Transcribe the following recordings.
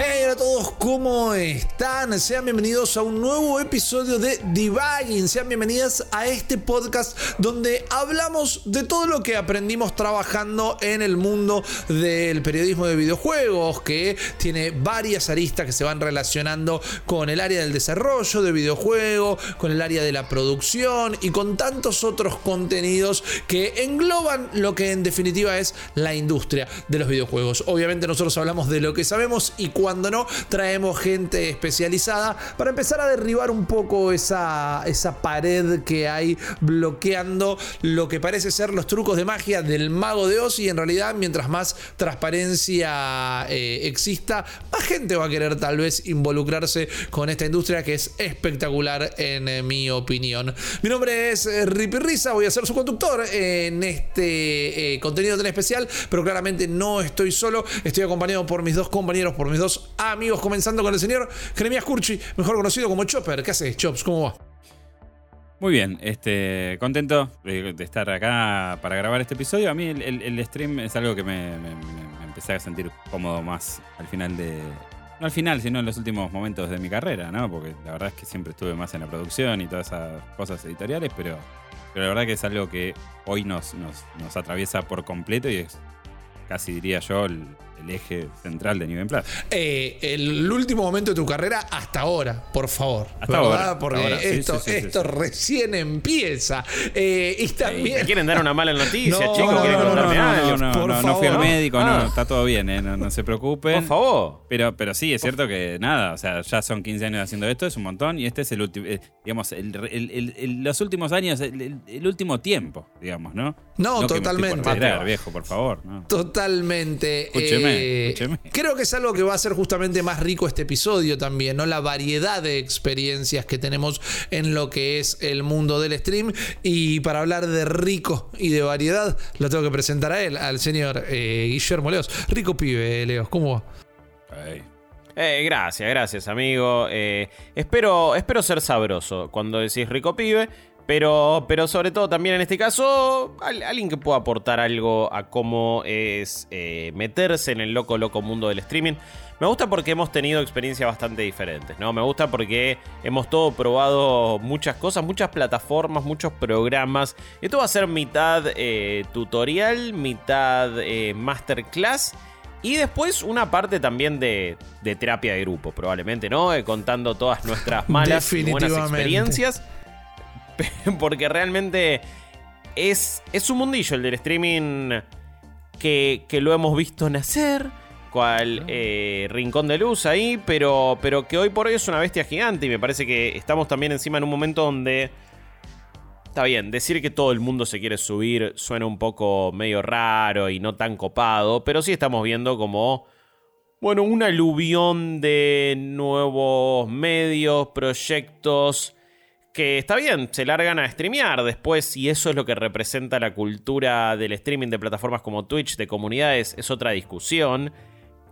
Hey, a todos, ¿cómo están? Sean bienvenidos a un nuevo episodio de Debugging. Sean bienvenidas a este podcast donde hablamos de todo lo que aprendimos trabajando en el mundo del periodismo de videojuegos, que tiene varias aristas que se van relacionando con el área del desarrollo de videojuegos, con el área de la producción y con tantos otros contenidos que engloban lo que en definitiva es la industria de los videojuegos. Obviamente nosotros hablamos de lo que sabemos y cuando cuando no, traemos gente especializada para empezar a derribar un poco esa, esa pared que hay bloqueando lo que parece ser los trucos de magia del mago de Oz y en realidad mientras más transparencia eh, exista, más gente va a querer tal vez involucrarse con esta industria que es espectacular en eh, mi opinión. Mi nombre es eh, Ripi Risa, voy a ser su conductor en este contenido tan especial, pero claramente no estoy solo, estoy acompañado por mis dos compañeros, por mis dos amigos, comenzando con el señor Jeremías Curchi, mejor conocido como Chopper. ¿Qué haces, Chops? ¿Cómo va? Muy bien, este, contento de, estar acá para grabar este episodio. A mí el, stream es algo que me, empecé a sentir cómodo más al final de. No al final, sino en los últimos momentos de mi carrera, ¿no? Porque la verdad es que siempre estuve más en la producción y todas esas cosas editoriales, pero, pero la verdad que es algo que hoy nos, nos, nos atraviesa por completo y es casi diría yo el, el eje central de New Game Plus. Eh, el último momento de tu carrera hasta ahora, por favor. Hasta ahora. Porque esto, esto recién empieza. Eh, y también... quieren dar una mala noticia, no, chicos? No, no, no, no, no, no, fui al médico, no, ah. está todo bien, eh, no, se preocupen. Por favor. Pero, pero sí, es cierto que nada, o sea, ya son 15 años haciendo esto, es un montón, y este es el último, digamos, el, los últimos años, el, último tiempo, digamos, ¿no? No, totalmente. Me viejo, por favor. Totalmente. Escúcheme. Eh, creo que es algo que va a ser justamente más rico este episodio también, ¿no? La variedad de experiencias que tenemos en lo que es el mundo del stream. Y para hablar de rico y de variedad, lo tengo que presentar a él, al señor eh, Guillermo Leos. Rico pibe, Leos, ¿cómo va? Eh, gracias, gracias, amigo. espero, espero ser sabroso cuando decís rico pibe. Pero, pero sobre todo también en este caso, alguien que pueda aportar algo a cómo es eh, meterse en el loco, loco mundo del streaming. Me gusta porque hemos tenido experiencias bastante diferentes, ¿no? Me gusta porque hemos todo probado muchas cosas, muchas plataformas, muchos programas. Esto va a ser mitad eh, tutorial, mitad eh, masterclass. Y después una parte también de, de terapia de grupo, probablemente, ¿no? contando todas nuestras malas y buenas experiencias. porque realmente es, es un mundillo el del streaming que, lo hemos visto nacer, cual eh, rincón de luz ahí, pero, pero que hoy por hoy es una bestia gigante y me parece que estamos también encima en un momento donde... Está bien, decir que todo el mundo se quiere subir suena un poco medio raro y no tan copado, pero sí estamos viendo como, bueno, un aluvión de nuevos medios, proyectos, que está bien, se largan a streamear después y eso es lo que representa la cultura del streaming de plataformas como Twitch, de comunidades, es otra discusión,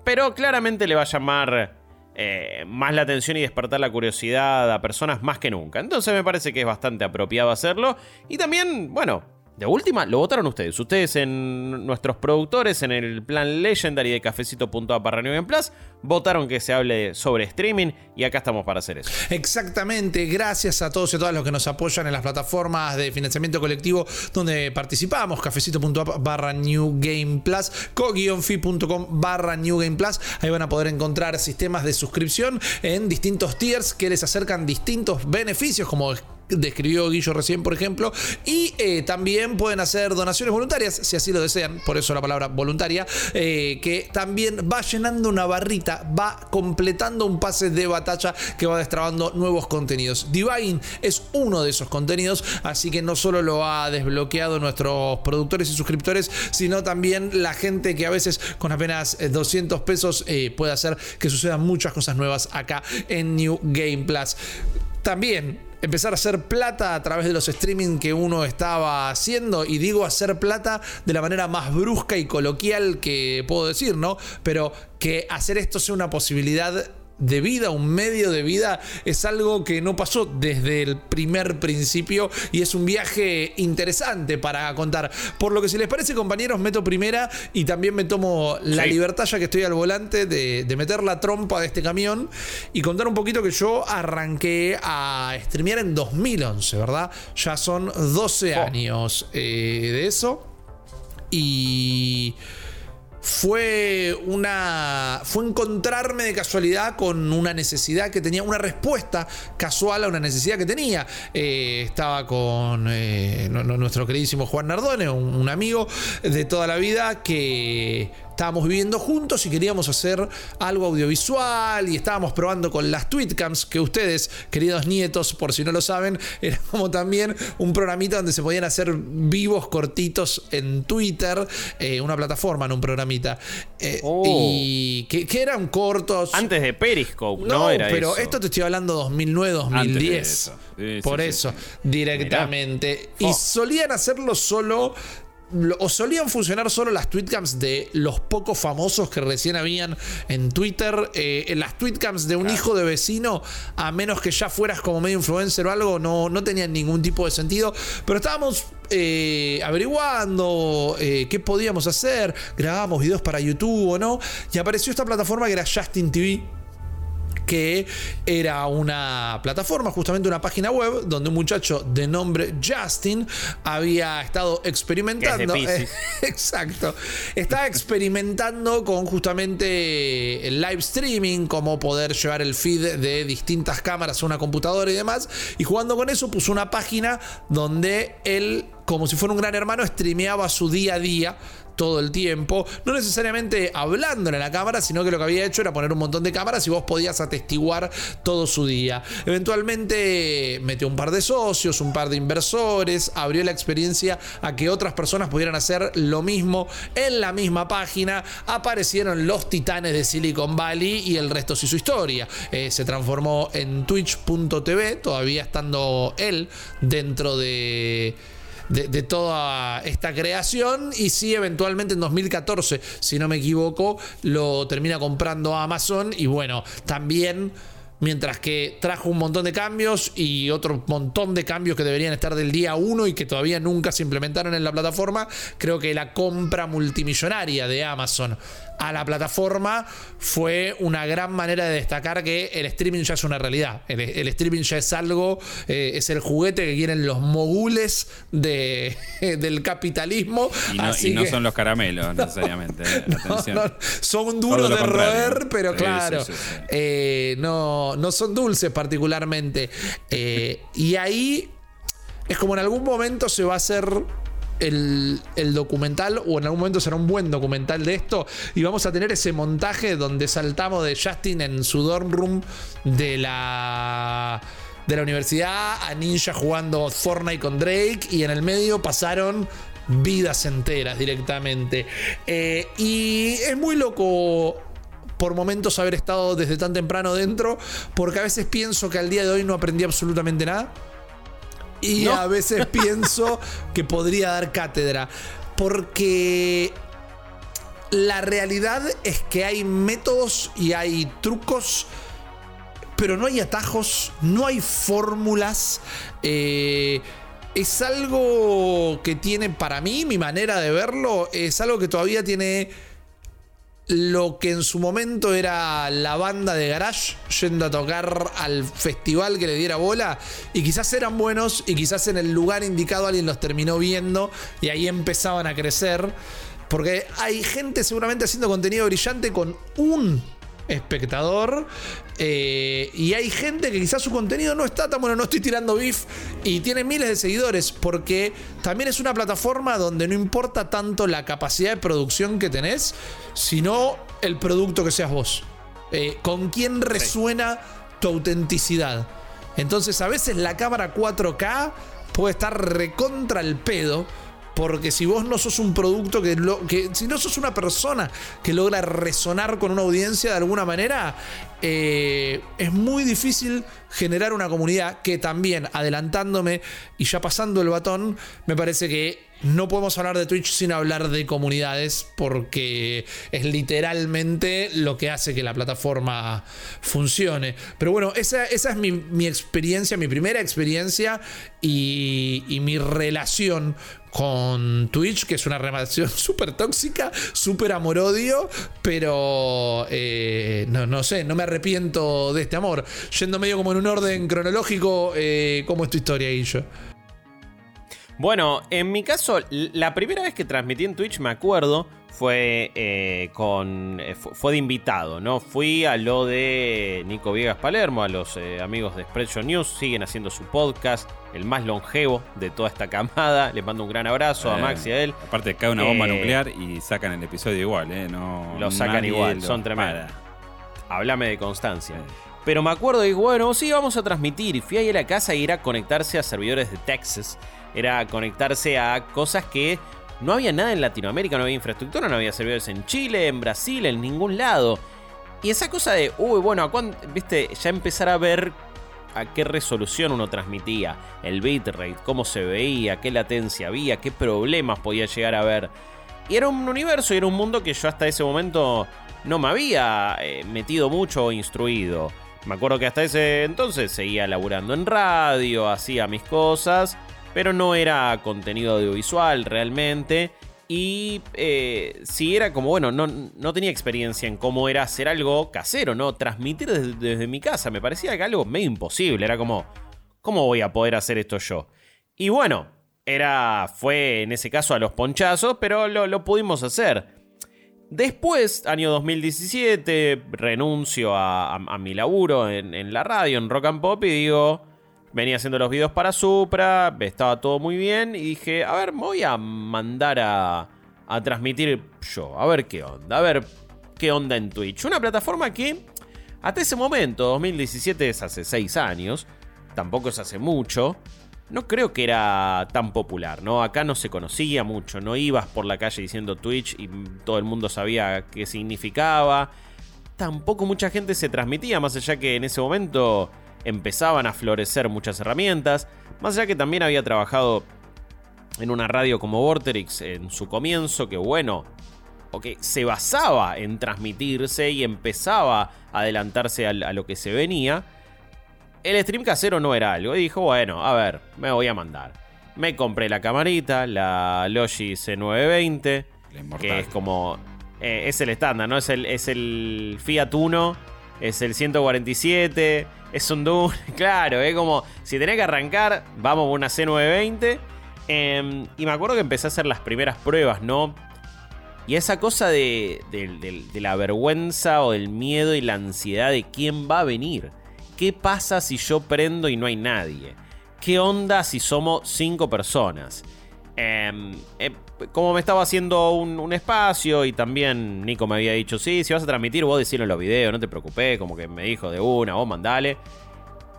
pero claramente le va a llamar eh, más la atención y despertar la curiosidad a personas más que nunca. Entonces me parece que es bastante apropiado hacerlo y también, bueno, de última, lo votaron ustedes. Ustedes en nuestros productores, en el plan Legendary de cafecito.a para New Plus, votaron que se hable sobre streaming y acá estamos para hacer eso. Exactamente, gracias a todos y a todas los que nos apoyan en las plataformas de financiamiento colectivo donde participamos, cafecito.a barra New Game Plus, co-fi.com barra New Game Plus. Ahí van a poder encontrar sistemas de suscripción en distintos tiers que les acercan distintos beneficios como describió Guillo recién, por ejemplo. Y eh, también pueden hacer donaciones voluntarias, si así lo desean, por eso la palabra voluntaria, eh, que también va llenando una barrita, va completando un pase de batalla que va destrabando nuevos contenidos. Divine es uno de esos contenidos, así que no solo lo ha desbloqueado nuestros productores y suscriptores, sino también la gente que a veces con apenas 200 eh, pesos puede hacer que sucedan muchas cosas nuevas acá en New Game Plus. También empezar a hacer plata a través de los streaming que uno estaba haciendo. Y digo hacer plata de la manera más brusca y coloquial que puedo decir, ¿no? Pero que hacer esto sea una posibilidad de vida, un medio de vida, es algo que no pasó desde el primer principio y es un viaje interesante para contar. Por lo que si les parece, compañeros, meto primera y también me tomo la Sí. libertad, ya que estoy al volante, de, de meter la trompa de este camión y contar un poquito que yo arranqué a streamear en 2011, ¿verdad? Ya son 12 Oh. años eh, de eso. Y fue una fue encontrarme de casualidad con una necesidad que tenía una respuesta casual a una necesidad que tenía. Eh, estaba con eh, nuestro queridísimo Juan Nardone un, un amigo de toda la vida que estábamos viviendo juntos y queríamos hacer algo audiovisual y estábamos probando con las tweetcams que ustedes queridos nietos por si no lo saben era como también un programita donde se podían hacer vivos cortitos en Twitter eh, una plataforma no un programita Eh, Oh. y que, que eran cortos Antes de Periscope, ¿no? no, era pero eso. esto te estoy hablando 2009, Antes de 2010. eso. Sí, Por sí, eso, sí, directamente. Y solían hacerlo solo. O solían funcionar solo las tweetcams de los pocos famosos que recién habían en Twitter. Eh, las tweetcams de un hijo de vecino, a menos que ya fueras como medio influencer o algo, no, no tenían ningún tipo de sentido. Pero estábamos eh, averiguando eh, qué podíamos hacer. Grabábamos videos para YouTube o no. Y apareció esta plataforma que era Justin TV que era una plataforma, justamente una página web, donde un muchacho de nombre Justin había estado experimentando. Es exacto. Estaba experimentando con justamente el live streaming, cómo poder llevar el feed de distintas cámaras a una computadora y demás. Y jugando con eso, puso una página donde él, como si fuera un gran hermano, streameaba su día a día todo el tiempo, no necesariamente hablándole a la cámara, sino que lo que había hecho era poner un montón de cámaras y vos podías atestiguar todo su día. Eventualmente metió un par de socios, un par de inversores, abrió la experiencia a que otras personas pudieran hacer lo mismo en la misma página. Aparecieron los titanes de Silicon Valley y el resto sí su historia. Eh, se transformó en twitch.tv, todavía estando él dentro de de, toda esta creación. Y sí eventualmente en 2014 si no me equivoco lo termina comprando Amazon. Y bueno también Mientras que trajo un montón de cambios y otro montón de cambios que deberían estar del día 1 y que todavía nunca se implementaron en la plataforma, creo que la compra multimillonaria de Amazon a la plataforma fue una gran manera de destacar que el streaming ya es una realidad. El, el streaming ya es algo, eh, es el juguete que quieren los mogules de, del capitalismo. Y no, Así y no que- son los caramelos necesariamente. eh, no, Atención. no, son duros de contrario. roer, pero Sí, claro, sí, sí, sí. eh, no, no son dulces particularmente. Eh, y ahí es como en algún momento se va a hacer el, documental, o en algún momento será un buen documental de esto, y vamos a tener ese montaje donde saltamos de Justin en su dorm room de la de la universidad a Ninja jugando Fortnite con Drake y en el medio pasaron vidas enteras directamente. Eh, y es muy loco por momentos haber estado desde tan temprano dentro, porque a veces pienso que al día de hoy no aprendí absolutamente nada. Y ¿No? a veces pienso que podría dar cátedra. Porque la realidad es que hay métodos y hay trucos, pero no hay atajos, no hay fórmulas. Eh, es algo que tiene para mí, mi manera de verlo, es algo que todavía tiene lo que en su momento era la banda de garage yendo a tocar al festival que le diera bola y quizás eran buenos y quizás en el lugar indicado alguien los terminó viendo y ahí empezaban a crecer porque hay gente seguramente haciendo contenido brillante con un espectador eh, y hay gente que quizás su contenido no está tan bueno, no estoy tirando beef y tiene miles de seguidores porque también es una plataforma donde no importa tanto la capacidad de producción que tenés, sino el producto que seas vos. Eh, con quién resuena tu autenticidad. Entonces a veces la cámara 4K puede estar recontra el pedo. Porque si vos no sos un producto que, si no sos una persona que logra resonar con una audiencia de alguna manera, eh, es muy difícil generar una comunidad que también, adelantándome y ya pasando el batón, me parece que no podemos hablar de Twitch sin hablar de comunidades porque es literalmente lo que hace que la plataforma funcione. Pero bueno, esa, esa es mi, experiencia, mi primera experiencia y, mi relación con Twitch, que es una relación súper tóxica, súper amor-odio, pero eh, no, no, sé, no me arrepiento de este amor. Yendo medio como en un orden cronológico, eh, ¿cómo es tu historia, Guillo? Bueno, en mi caso, la primera vez que transmití en Twitch, me acuerdo, fue eh, con. Eh, fue de invitado, ¿no? Fui a lo de Nico Viegas Palermo, a los eh, amigos de Spreadshow News, siguen haciendo su podcast, el más longevo de toda esta camada. Les mando un gran abrazo a Max y a él. Aparte, cae una bomba nuclear y sacan el episodio igual, ¿eh? No, lo sacan igual, son tremendos. Háblame de constancia. Pero me acuerdo y bueno, sí, vamos a transmitir. Y fui ahí a la casa y era conectarse a servidores de Texas era conectarse a cosas que no había nada en Latinoamérica, no había infraestructura, no había servidores en Chile, en Brasil, en ningún lado. Y esa cosa de, uy, bueno, ¿a viste, ya empezar a ver a qué resolución uno transmitía, el bitrate, cómo se veía, qué latencia había, qué problemas podía llegar a ver. Y era un universo y era un mundo que yo hasta ese momento no me había eh, metido mucho o instruido. Me acuerdo que hasta ese entonces seguía laburando en radio, hacía mis cosas pero no era contenido audiovisual realmente. Y eh, si era como, bueno, no, no, tenía experiencia en cómo era hacer algo casero, ¿no? Transmitir desde, mi casa. Me parecía que algo medio imposible. Era como, ¿cómo voy a poder hacer esto yo? Y bueno, era, fue en ese caso a los ponchazos, pero lo, pudimos hacer. Después, año 2017, renuncio a, mi laburo en, en la radio, en Rock and Pop, y digo, venía haciendo los videos para Supra, estaba todo muy bien y dije, a ver, me voy a mandar a, a transmitir yo, a ver qué onda, a ver qué onda en Twitch. Una plataforma que hasta ese momento, 2017 es hace 6 años, tampoco es hace mucho, no creo que era tan popular, ¿no? Acá no se conocía mucho, no ibas por la calle diciendo Twitch y todo el mundo sabía qué significaba. Tampoco mucha gente se transmitía, más allá que en ese momento empezaban a florecer muchas herramientas, más allá que también había trabajado en una radio como Vorterix en su comienzo, que bueno, que se basaba en transmitirse y empezaba a adelantarse a, lo que se venía, el stream casero no era algo. Y dijo, bueno, a ver, me voy a mandar. Me compré la camarita, la Logi C920, que es como... Eh, es el estándar, ¿no? Es el, es el Fiat Uno, es el 147, es un Dune, claro, es como si tenés que arrancar, vamos a una C920. Em, y me acuerdo que empecé a hacer las primeras pruebas, ¿no? Y esa cosa de, de, la vergüenza o del miedo y la ansiedad de quién va a venir. ¿Qué pasa si yo prendo y no hay nadie? ¿Qué onda si somos cinco personas? Em, eh, como me estaba haciendo un, espacio y también Nico me había dicho, sí, si vas a transmitir, vos decirlo en los videos, no te preocupes, como que me dijo de una, vos mandale.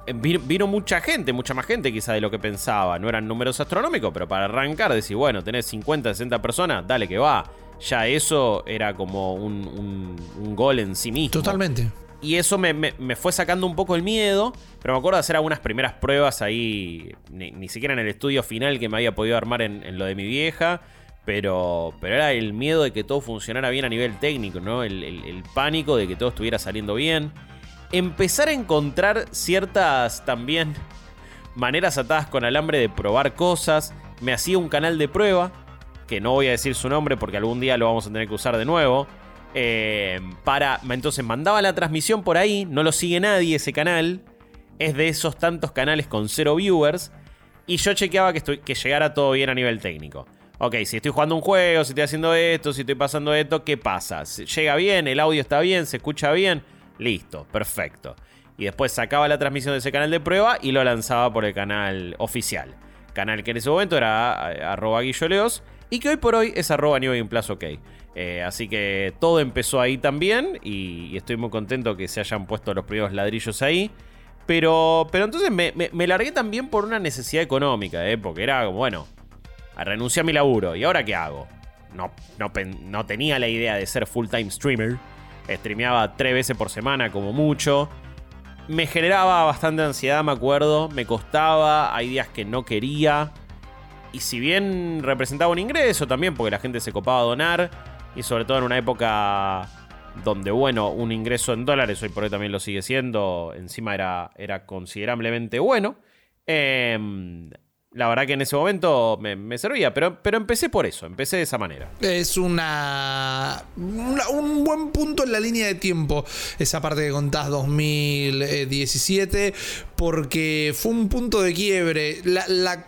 Eh, vino, mucha gente, mucha más gente quizá de lo que pensaba. No eran números astronómicos, pero para arrancar, decir, bueno, tenés 50, 60 personas, dale que va. Ya eso era como un gol en sí mismo. Totalmente. Y eso me, fue sacando un poco el miedo. Pero me acuerdo de hacer algunas primeras pruebas ahí. Ni, siquiera en el estudio final que me había podido armar en, lo de mi vieja. Pero, pero era el miedo de que todo funcionara bien a nivel técnico, ¿no? El, pánico de que todo estuviera saliendo bien. Empezar a encontrar ciertas también maneras atadas con alambre de probar cosas. Me hacía un canal de prueba. Que no voy a decir su nombre porque algún día lo vamos a tener que usar de nuevo eh, para. Entonces mandaba la transmisión por ahí, no lo sigue nadie ese canal. Es de esos tantos canales con cero viewers. Y yo chequeaba que, que llegara todo bien a nivel técnico. Ok, si estoy jugando un juego, si estoy haciendo esto, si estoy pasando esto, ¿qué pasa? ¿Llega bien? ¿El audio está bien? ¿Se escucha bien? Listo, perfecto. Y después sacaba la transmisión de ese canal de prueba y lo lanzaba por el canal oficial. Canal que en ese momento era eh, arroba guilloleos y que hoy por hoy es arroba New Plus OK. Eh, así que todo empezó ahí también y, estoy muy contento que se hayan puesto los primeros ladrillos ahí. Pero, pero entonces me, largué también por una necesidad económica, ¿eh? porque era como, bueno, renuncié a mi laburo y ahora qué hago. No, no, no tenía la idea de ser full time streamer. Streameaba tres veces por semana como mucho. Me generaba bastante ansiedad, me acuerdo. Me costaba, hay días que no quería. y si bien representaba un ingreso también, porque la gente se copaba a donar, y sobre todo en una época donde, bueno, un ingreso en dólares, hoy por hoy también lo sigue siendo, encima era, era considerablemente bueno. Em, la verdad que en ese momento me, servía, pero, pero empecé por eso, empecé de esa manera. Es una, un buen punto en la línea de tiempo, esa parte que contás 2017, porque fue un punto de quiebre. la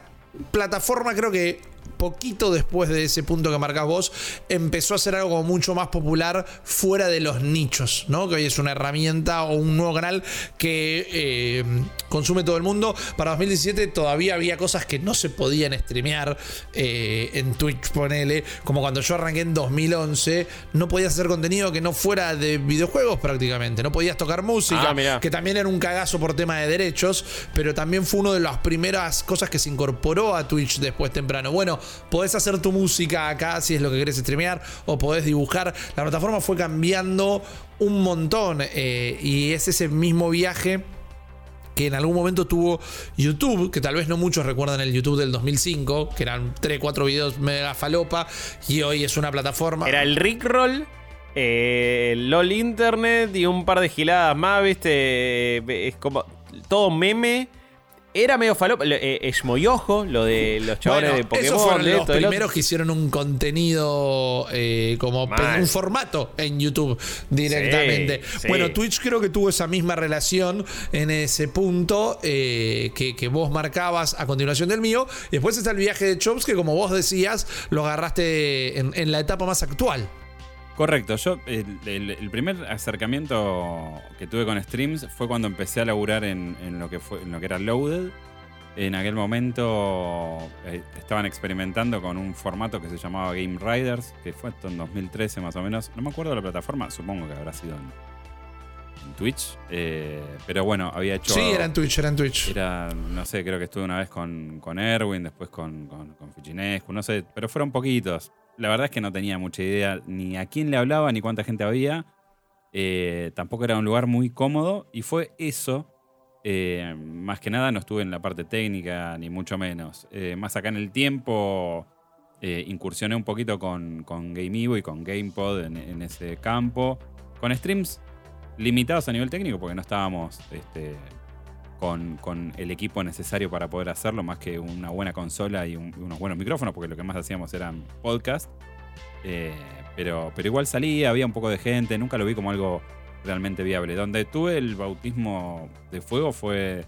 plataforma creo que poquito después de ese punto que marcás vos, empezó a ser algo mucho más popular fuera de los nichos, ¿no? Que hoy es una herramienta o un nuevo canal que eh, consume todo el mundo. Para 2017 todavía había cosas que no se podían streamear eh, en Twitch, ponele. Como cuando yo arranqué en 2011, no podías hacer contenido que no fuera de videojuegos prácticamente. No podías tocar música, ah, que también era un cagazo por tema de derechos, pero también fue una de las primeras cosas que se incorporó a Twitch después temprano. Bueno, podés hacer tu música acá si es lo que querés streamear o podés dibujar. La plataforma fue cambiando un montón eh, y es ese mismo viaje que en algún momento tuvo YouTube, que tal vez no muchos recuerdan el YouTube del 2005, que eran 3, 4 videos mega falopa, y hoy es una plataforma. Era el Rickroll, eh, LOL Internet y un par de giladas más, ¿viste? Es como todo meme era medio falopa. Eh, es Moyojo, lo de los chavales de Pokémon. Esos fueron los primeros que hicieron un contenido eh, como un formato en YouTube directamente. Bueno, Twitch creo que tuvo esa misma relación en ese punto eh, que, vos marcabas a continuación del mío. Y después está el viaje de Chops que como vos decías, lo agarraste en la etapa más actual. Correcto, yo el, primer acercamiento que tuve con streams fue cuando empecé a laburar en, lo, que fue, en lo que era Loaded. En aquel momento eh, estaban experimentando con un formato que se llamaba Game Riders, que fue esto en 2013 más o menos. No me acuerdo de la plataforma, supongo que habrá sido en, Twitch. Eh, pero bueno, había hecho. Sí, era en Twitch, era en Twitch. Era, no sé, creo que estuve una vez con, con Erwin, después con, con, con Fichinescu, no sé, pero fueron poquitos la verdad es que no tenía mucha idea ni a quién le hablaba ni cuánta gente había. Eh, tampoco era un lugar muy cómodo y fue eso. Eh, más que nada no estuve en la parte técnica, ni mucho menos. Eh, más acá en el tiempo incursioné un poquito con, con GameEvo y con GamePod en, en, ese campo. Con streams limitados a nivel técnico porque no estábamos este, con, el equipo necesario para poder hacerlo, más que una buena consola y unos buenos micrófonos, porque lo que más hacíamos eran podcast. Eh, pero, pero igual salía, había un poco de gente, nunca lo vi como algo realmente viable. Donde tuve el bautismo de fuego fue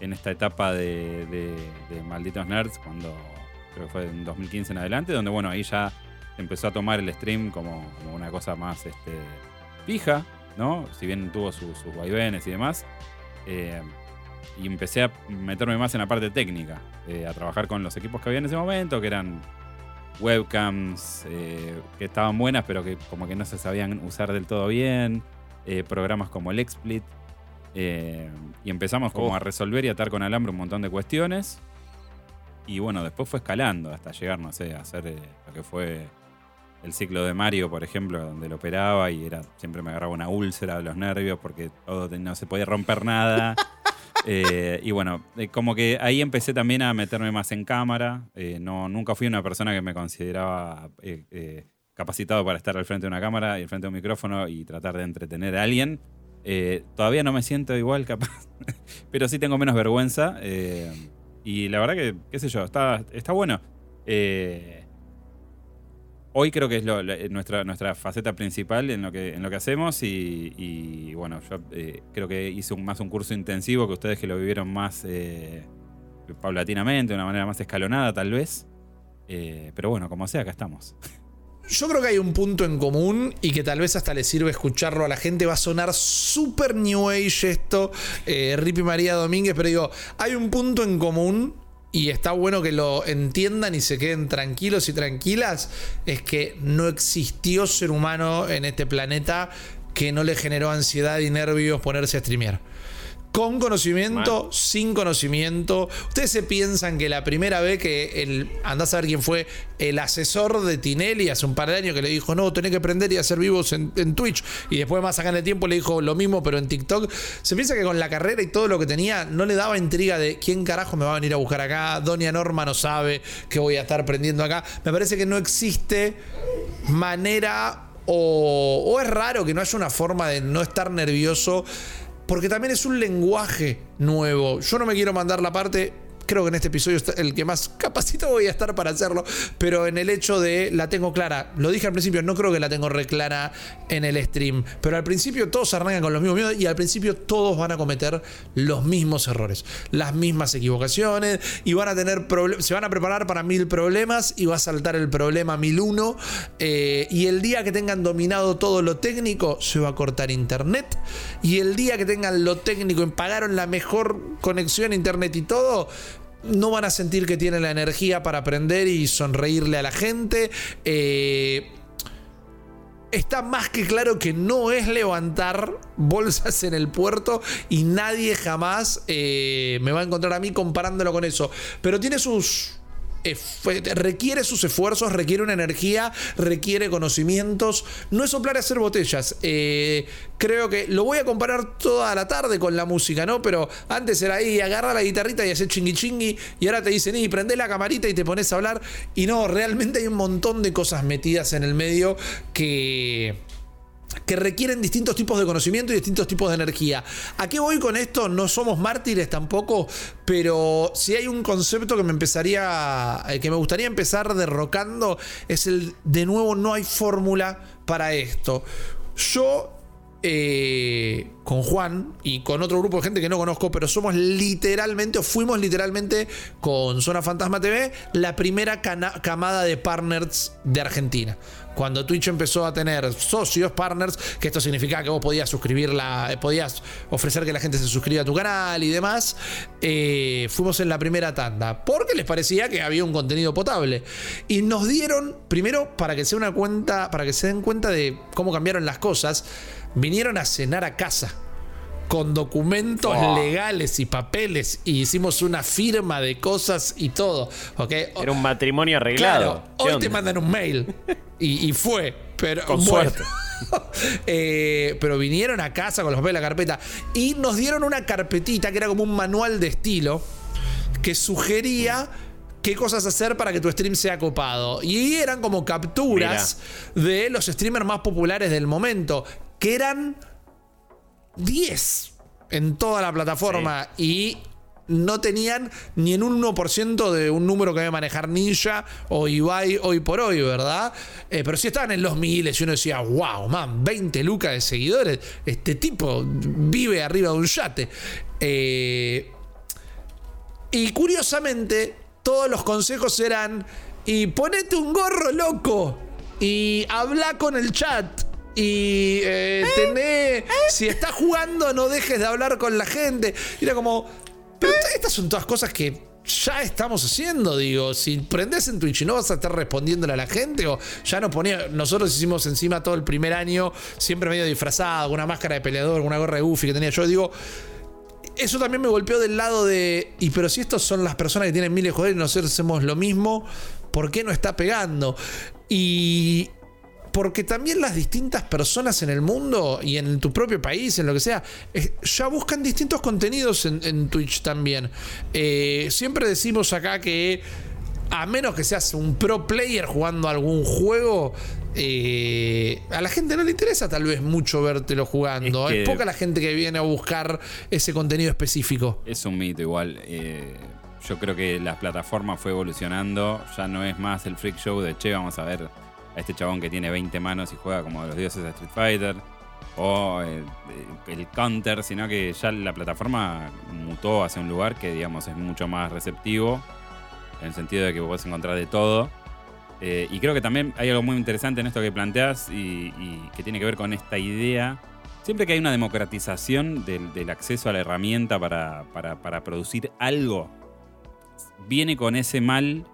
en esta etapa de, Malditos Nerds, cuando creo que fue en 2015 en adelante, donde bueno, ahí ya empezó a tomar el stream como, una cosa más este, fija, ¿no? Si bien tuvo sus vaivenes y demás. Eh, y empecé a meterme más en la parte técnica, eh, a trabajar con los equipos que había en ese momento, que eran webcams eh, que estaban buenas, pero que como que no se sabían usar del todo bien, eh, programas como el XSplit. y empezamos como a resolver y atar con alambre un montón de cuestiones. Y bueno, después fue escalando hasta llegar, no sé, a hacer lo que fue el ciclo de Mario, por ejemplo, donde lo operaba y era siempre me agarraba una úlcera de los nervios porque todo no se podía romper nada. Eh, y bueno, eh, como que ahí empecé también a meterme más en cámara. Eh, no, nunca fui una persona que me consideraba capacitado para estar al frente de una cámara y al frente de un micrófono y tratar de entretener a alguien. todavía no me siento igual capaz, pero sí tengo menos vergüenza. y la verdad que, qué sé yo, está, está bueno hoy creo que es nuestra, nuestra faceta principal en lo que, en lo que hacemos y, bueno, yo eh, creo que hice más un curso intensivo que ustedes que lo vivieron más eh, paulatinamente, de una manera más escalonada tal vez. Eh, pero bueno, como sea, acá estamos. Yo creo que hay un punto en común y que tal vez hasta le sirve escucharlo a la gente. Va a sonar súper New Age esto, Rippy María Domínguez, pero digo, hay un punto en común y está bueno que lo entiendan y se queden tranquilos y tranquilas, es que no existió ser humano en este planeta que no le generó ansiedad y nervios ponerse a streamear. Con conocimiento, sin conocimiento. Ustedes se piensan que la primera vez que el. Andás a ver quién fue el asesor de Tinelli hace un par de años que le dijo: No, tenés que aprender y hacer vivos en, en Twitch. Y después, más acá en el tiempo, le dijo lo mismo, pero en TikTok. Se piensa que con la carrera y todo lo que tenía, no le daba intriga de quién carajo me va a venir a buscar acá. Doña Norma no sabe que voy a estar aprendiendo acá. Me parece que no existe manera. O, o es raro que no haya una forma de no estar nervioso porque también es un lenguaje nuevo. Yo no me quiero mandar la parte creo que en este episodio el que más capacito voy a estar para hacerlo, pero en el hecho de la tengo clara. Lo dije al principio, no creo que la tengo reclara en el stream, pero al principio todos arrancan con los mismos miedos y al principio todos van a cometer los mismos errores, las mismas equivocaciones y van a tener problemas, se van a preparar para mil problemas y va a saltar el problema mil uno eh, y el día que tengan dominado todo lo técnico se va a cortar internet y el día que tengan lo técnico y pagaron la mejor conexión a internet y todo no van a sentir que tienen la energía para aprender y sonreírle a la gente. Eh, está más que claro que no es levantar bolsas en el puerto y nadie jamás eh, me va a encontrar a mí comparándolo con eso. Pero tiene sus requiere sus esfuerzos, requiere una energía, requiere conocimientos. No es soplar a hacer botellas. Eh, creo que lo voy a comparar toda la tarde con la música, ¿no? Pero antes era ahí, agarra la guitarrita y hacer chingui chingui. Y ahora te dicen, y prende la camarita y te pones a hablar. Y no, realmente hay un montón de cosas metidas en el medio que que requieren distintos tipos de conocimiento y distintos tipos de energía. ¿A qué voy con esto? No somos mártires tampoco, pero si hay un concepto que me empezaría, eh, que me gustaría empezar derrocando, es el, de nuevo, no hay fórmula para esto. Yo eh, con Juan y con otro grupo de gente que no conozco, pero somos literalmente, o fuimos literalmente con Zona Fantasma TV, la primera camada de partners de Argentina cuando Twitch empezó a tener socios, partners, que esto significaba que vos podías suscribirla, eh, podías ofrecer que la gente se suscriba a tu canal y demás, eh, fuimos en la primera tanda, porque les parecía que había un contenido potable. Y nos dieron, primero, para que se una cuenta, para que se den cuenta de cómo cambiaron las cosas, vinieron a cenar a casa con documentos legales y papeles y hicimos una firma de cosas y todo. Era un matrimonio arreglado. hoy te mandan un mail y, fue, pero con suerte. Eh, pero vinieron a casa con los papeles de la carpeta y nos dieron una carpetita que era como un manual de estilo que sugería qué cosas hacer para que tu stream sea copado. Y eran como capturas de los streamers más populares del momento, que eran 10 en toda la plataforma y no tenían ni en un 1% de un número que debe manejar Ninja o Ibai hoy por hoy, ¿verdad? Eh, pero sí estaban en los miles y uno decía, wow, man, 20 lucas de seguidores, este tipo vive arriba de un yate. Eh, y curiosamente, todos los consejos eran, y ponete un gorro loco y habla con el chat y eh, tené, si estás jugando, no dejes de hablar con la gente. Y era como, pero estas son todas cosas que ya estamos haciendo, digo, si prendes en Twitch y no vas a estar respondiéndole a la gente, o ya no ponía, nosotros hicimos encima todo el primer año, siempre medio disfrazado, con una máscara de peleador, una gorra de Goofy que tenía yo, digo, eso también me golpeó del lado de, y pero si estos son las personas que tienen miles de joder y nosotros hacemos lo mismo, ¿por qué no está pegando? Y, porque también las distintas personas en el mundo y en tu propio país, en lo que sea, ya buscan distintos contenidos en, Twitch también. Eh, siempre decimos acá que a menos que seas un pro player jugando algún juego, eh, a la gente no le interesa tal vez mucho vértelo jugando. Es, poca la gente que viene a buscar ese contenido específico. Es un mito igual. Eh, yo creo que las plataformas fue evolucionando. Ya no es más el freak show de che, vamos a ver a este chabón que tiene 20 manos y juega como los dioses de Street Fighter, o el, counter, sino que ya la plataforma mutó hacia un lugar que, digamos, es mucho más receptivo, en el sentido de que puedes encontrar de todo. Eh, y creo que también hay algo muy interesante en esto que planteas y, que tiene que ver con esta idea. Siempre que hay una democratización del, acceso a la herramienta para, para producir algo, viene con ese mal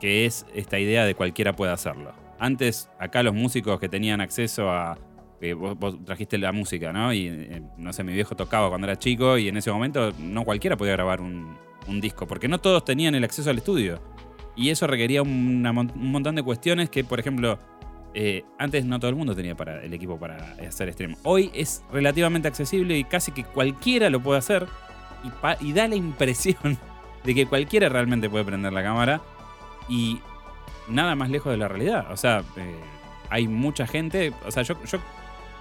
que es esta idea de cualquiera puede hacerlo. Antes, acá los músicos que tenían acceso a, eh, vos, trajiste la música, ¿no? Y eh, no sé, mi viejo tocaba cuando era chico y en ese momento no cualquiera podía grabar un, disco, porque no todos tenían el acceso al estudio. Y eso requería un montón de cuestiones que, por ejemplo, eh, antes no todo el mundo tenía para el equipo para hacer stream. Hoy es relativamente accesible y casi que cualquiera lo puede hacer. Y, y da la impresión de que cualquiera realmente puede prender la cámara. Y nada más lejos de la realidad. O sea, eh, hay mucha gente. O sea, yo,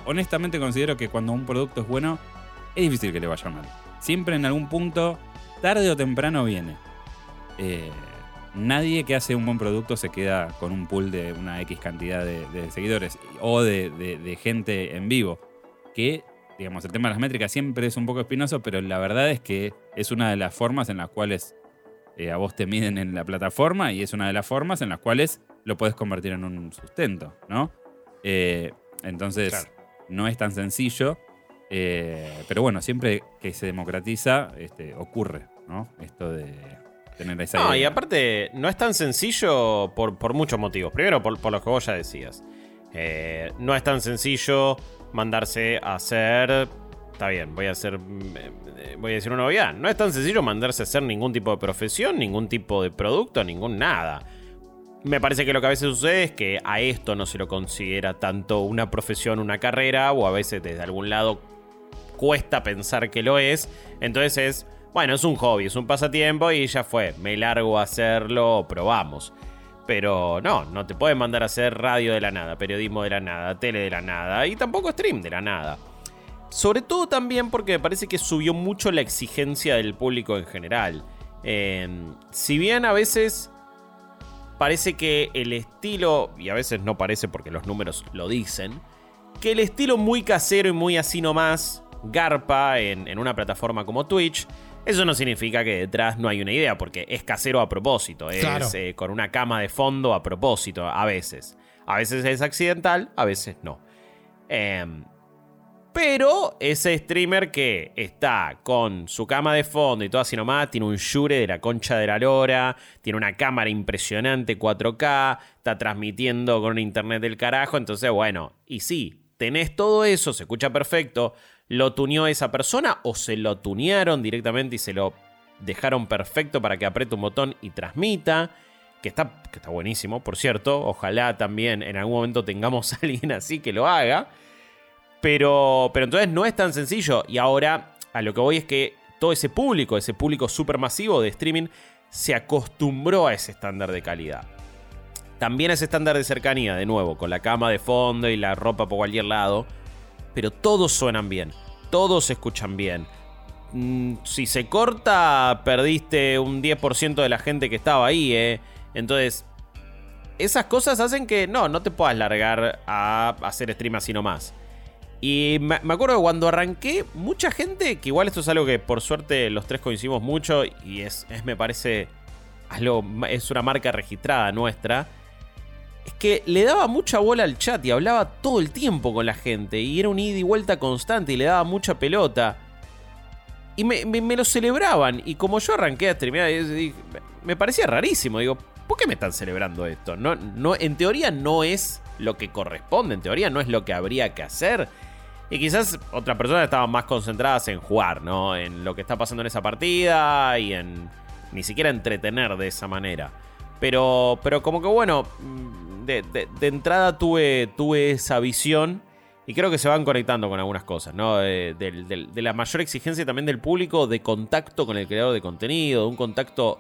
honestamente considero que cuando un producto es bueno, es difícil que le vaya mal. Siempre en algún punto, tarde o temprano viene. Eh, nadie que hace un buen producto se queda con un pool de una X cantidad de, seguidores o de gente en vivo. Que, digamos, el tema de las métricas siempre es un poco espinoso, pero la verdad es que es una de las formas en las cuales eh, a vos te miden en la plataforma y es una de las formas en las cuales lo puedes convertir en un sustento, ¿no? Eh, entonces, Claro. no es tan sencillo. eh, pero bueno, siempre que se democratiza, este, ocurre, ¿no? Esto de tener esa No, y aparte, no es tan sencillo por, por muchos motivos. Primero, por, por lo que vos ya decías. No es tan sencillo mandarse a hacer. Está bien, voy a hacer. mm, eh, Voy a decir una obviedad. No es tan sencillo mandarse a hacer ningún tipo de profesión, ningún tipo de producto, ningún nada. Me parece que lo que a veces sucede es que a esto no se lo considera tanto una profesión, una carrera, o a veces desde algún lado cuesta pensar que lo es. Entonces es, bueno, es un hobby, es un pasatiempo y ya fue. Me largo a hacerlo, probamos. Pero no, no te pueden mandar a hacer radio de la nada, periodismo de la nada, tele de la nada y tampoco stream de la nada. Sobre todo también porque me parece que subió mucho la exigencia del público en general. Eh, si bien a veces parece que el estilo, y a veces no parece porque los números lo dicen, que el estilo muy casero y muy así nomás garpa en, en una plataforma como Twitch, eso no significa que detrás no hay una idea, porque es casero a propósito, es Claro. eh, con una cama de fondo a propósito, a veces. A veces es accidental, a veces no. Em, pero ese streamer que está con su cama de fondo y todo así nomás, tiene un Shure de la concha de la lora, tiene una cámara impresionante 4K, está transmitiendo con un internet del carajo, entonces bueno, y sí, tenés todo eso, se escucha perfecto, lo tuneó esa persona o se lo tunearon directamente y se lo dejaron perfecto para que apriete un botón y transmita. Que está, que está buenísimo, por cierto. Ojalá también en algún momento tengamos a alguien así que lo haga. Pero, pero entonces no es tan sencillo. Y ahora a lo que voy es que todo ese público, ese público supermasivo de streaming, se acostumbró a ese estándar de calidad. También a ese estándar de cercanía, de nuevo, con la cama de fondo y la ropa por cualquier lado. Pero todos suenan bien, todos se escuchan bien. Mm, si se corta, perdiste un 10% de la gente que estaba ahí, ¿eh? Entonces, esas cosas hacen que no, no te puedas largar a hacer stream así nomás. Y me, acuerdo que cuando arranqué, mucha gente, que igual esto es algo que por suerte los tres coincidimos mucho y es, me parece, algo, es una marca registrada nuestra, es que le daba mucha bola al chat y hablaba todo el tiempo con la gente y era un ida y vuelta constante y le daba mucha pelota. Y me, lo celebraban y como yo arranqué a dije, me parecía rarísimo, digo, ¿por qué me están celebrando esto? No, no, en teoría no es lo que corresponde, en teoría no es lo que habría que hacer. Y quizás otras personas estaban más concentradas en jugar, ¿no? En lo que está pasando en esa partida y en ni siquiera entretener de esa manera. Pero, pero como que bueno, mm, de, entrada tuve, tuve esa visión y creo que se van conectando con algunas cosas, ¿no? De, de la mayor exigencia también del público de contacto con el creador de contenido, de un contacto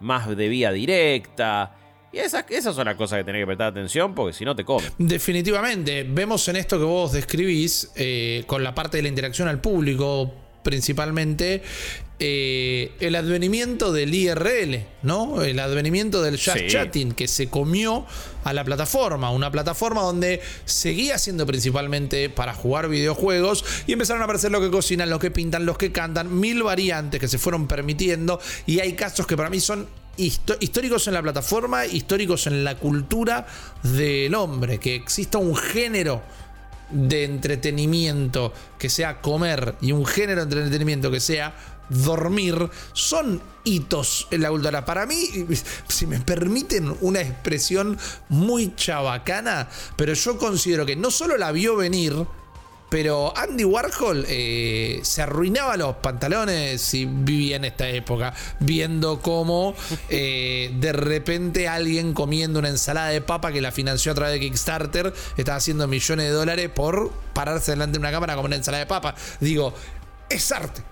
más de vía directa. Y esas, esas son las cosas que tenés que prestar atención porque si no te comen. Definitivamente, vemos en esto que vos describís, eh, con la parte de la interacción al público principalmente, eh, el advenimiento del IRL, ¿no? El advenimiento del just Sí. chatting que se comió a la plataforma, una plataforma donde seguía siendo principalmente para jugar videojuegos y empezaron a aparecer lo que cocinan, lo que pintan, los que cantan, mil variantes que se fueron permitiendo y hay casos que para mí son históricos en la plataforma, históricos en la cultura del hombre, que exista un género de entretenimiento que sea comer y un género de entretenimiento que sea dormir son hitos en la cultura. Para mí, si me permiten una expresión muy chabacana, pero yo considero que no solo la vio venir, pero Andy Warhol eh, se arruinaba los pantalones si vivía en esta época, viendo cómo eh, de repente alguien comiendo una ensalada de papa que la financió a través de Kickstarter estaba haciendo millones de dólares por pararse delante de una cámara como una ensalada de papa. Digo, es arte,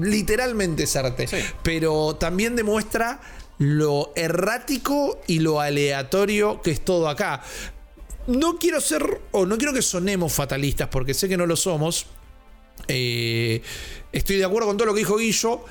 literalmente es arte, pero también demuestra lo errático y lo aleatorio que es todo acá no quiero ser, o no quiero que sonemos fatalistas, porque sé que no lo somos. Eh, estoy de acuerdo con todo lo que dijo Guillo.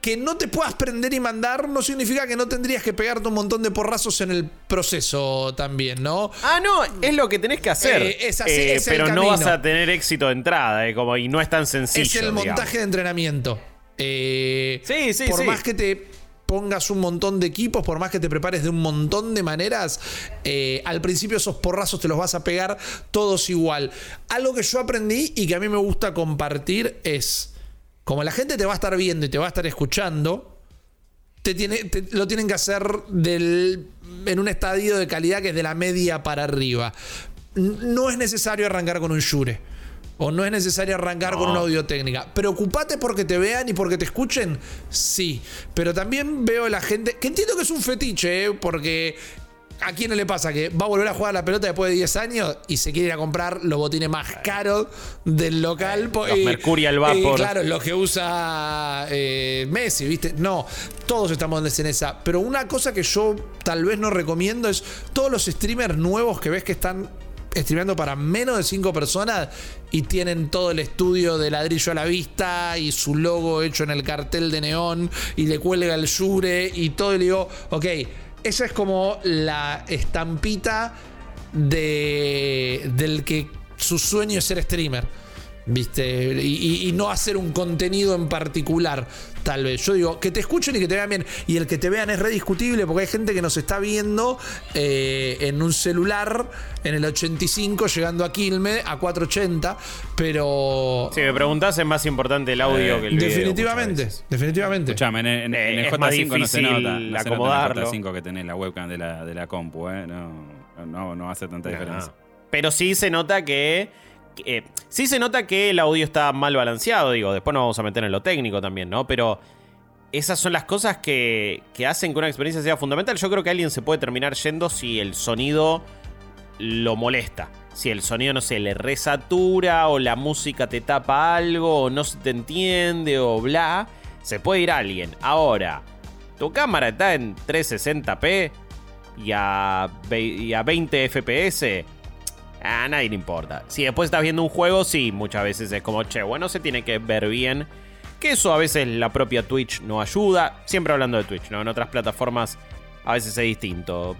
Que no te puedas prender y mandar no significa que no tendrías que pegarte un montón de porrazos en el proceso también, ¿no? Ah, no, es lo que tenés que hacer. Eh, es así, eh, pero no vas a tener éxito de entrada, como, y no es tan sencillo. Es el montaje de entrenamiento. sí, sí, Por más que te pongas un montón de equipos, por más que te prepares de un montón de maneras, eh, al principio esos porrazos te los vas a pegar todos igual. Algo que yo aprendí y que a mí me gusta compartir es, como la gente te va a estar viendo y te va a estar escuchando, te tiene, lo tienen que hacer en un estadio de calidad que es de la media para arriba. No es necesario arrancar con un Shure o no es necesario arrancar con una audio técnica. Preocupate porque te vean y porque te escuchen, sí. Pero también veo a la gente, que entiendo que es un fetiche, ¿eh? porque ¿A quién no le pasa que va a volver a jugar la pelota después de 10 años y se quiere ir a comprar los botines más caros del local? Los Mercurial Vapor. claro, los que usa eh, Messi, ¿viste? No, todos estamos en esa. Pero una cosa que yo tal vez no recomiendo es todos los streamers nuevos que ves que están streameando para menos de 5 personas y tienen todo el estudio de ladrillo a la vista y su logo hecho en el cartel de neón y le cuelga el Shure y todo y digo, ok, esa es como la estampita de, del que su sueño es ser streamer. ¿Viste? Y, no hacer un contenido en particular, tal vez. Yo digo, que te escuchen y que te vean bien. Y el que te vean es rediscutible porque hay gente que nos está viendo eh, en un celular en el 85, llegando a Quilme a 480. Pero. Si me preguntás, es más importante el audio que el video. Definitivamente, definitivamente. Escuchame, en, en, en el J5 no se nota. No acomodarlo. J5 que tenés la webcam de la, de la compu, ¿eh? No, no, no hace tanta diferencia. Pero sí se nota que eh, sí se nota que el audio está mal balanceado, digo, después nos vamos a meter en lo técnico también, ¿no? Pero esas son las cosas que, que hacen que una experiencia sea fundamental. Yo creo que alguien se puede terminar yendo si el sonido lo molesta. Si el sonido, no sé, le resatura o la música te tapa algo o no se te entiende o bla, se puede ir alguien. Ahora, tu cámara está en 360p y a, y a 20 fps a nadie le importa. Si después estás viendo un juego, sí, muchas veces es como, che, bueno, se tiene que ver bien. Que eso a veces la propia Twitch no ayuda. Siempre hablando de Twitch, ¿no? En otras plataformas a veces es distinto.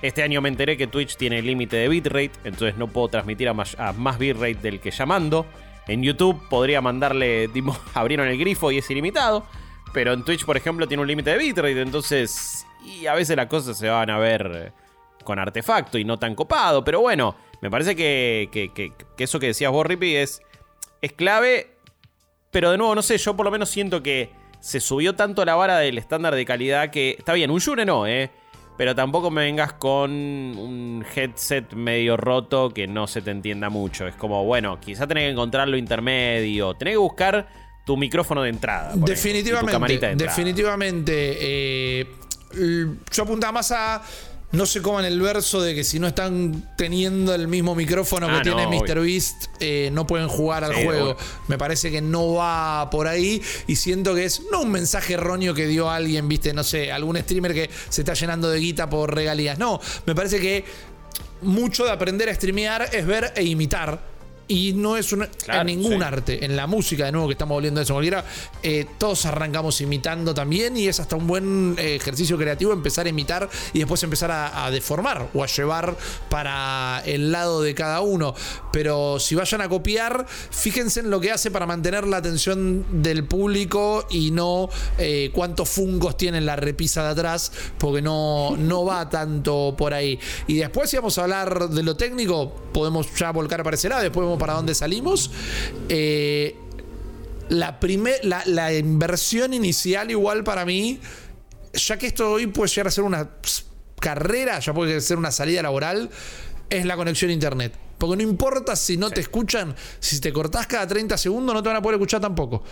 Este año me enteré que Twitch tiene límite de bitrate, entonces no puedo transmitir a más, bitrate del que llamando. En YouTube podría mandarle, abrieron el grifo y es ilimitado. Pero en Twitch, por ejemplo, tiene un límite de bitrate, entonces... Y a veces las cosas se van a ver con artefacto y no tan copado. Pero bueno, me parece que, eso que decías vos, Rippy, es, es clave. Pero de nuevo, no sé, yo por lo menos siento que se subió tanto la vara del estándar de calidad que. Está bien, un Shure no, ¿eh? Pero tampoco me vengas con un headset medio roto que no se te entienda mucho. Es como, bueno, quizá tenés que encontrar lo intermedio. Tenés que buscar tu micrófono de entrada. Definitivamente. definitivamente. Eh, yo apuntaba más a no se coman el verso de que si no están teniendo el mismo micrófono que ah, tiene Mr. Beast, eh, no pueden jugar al juego. Me parece que no va por ahí y siento que es no un mensaje erróneo que dio alguien, viste, no sé, algún streamer que se está llenando de guita por regalías. No, me parece que mucho de aprender a streamear es ver e imitar Y no es una, Claro, en ningún sí. arte, en la música, de nuevo, que estamos volviendo a eso, cualquiera, eh, todos arrancamos imitando también y es hasta un buen eh, ejercicio creativo empezar a imitar y después empezar a, a deformar o a llevar para el lado de cada uno. Pero si vayan a copiar, fíjense en lo que hace para mantener la atención del público y no eh, cuántos fungos tiene en la repisa de atrás, porque no, no va tanto por ahí. Y después, si vamos a hablar de lo técnico, podemos ya volcar para ese lado, después vemos para dónde salimos. Eh, la, primer, la, la inversión inicial igual para mí, ya que esto hoy puede llegar a ser una carrera, ya puede ser una salida laboral, es la conexión a internet. Porque no importa si no te escuchan, si te cortás cada 30 segundos no te van a poder escuchar tampoco.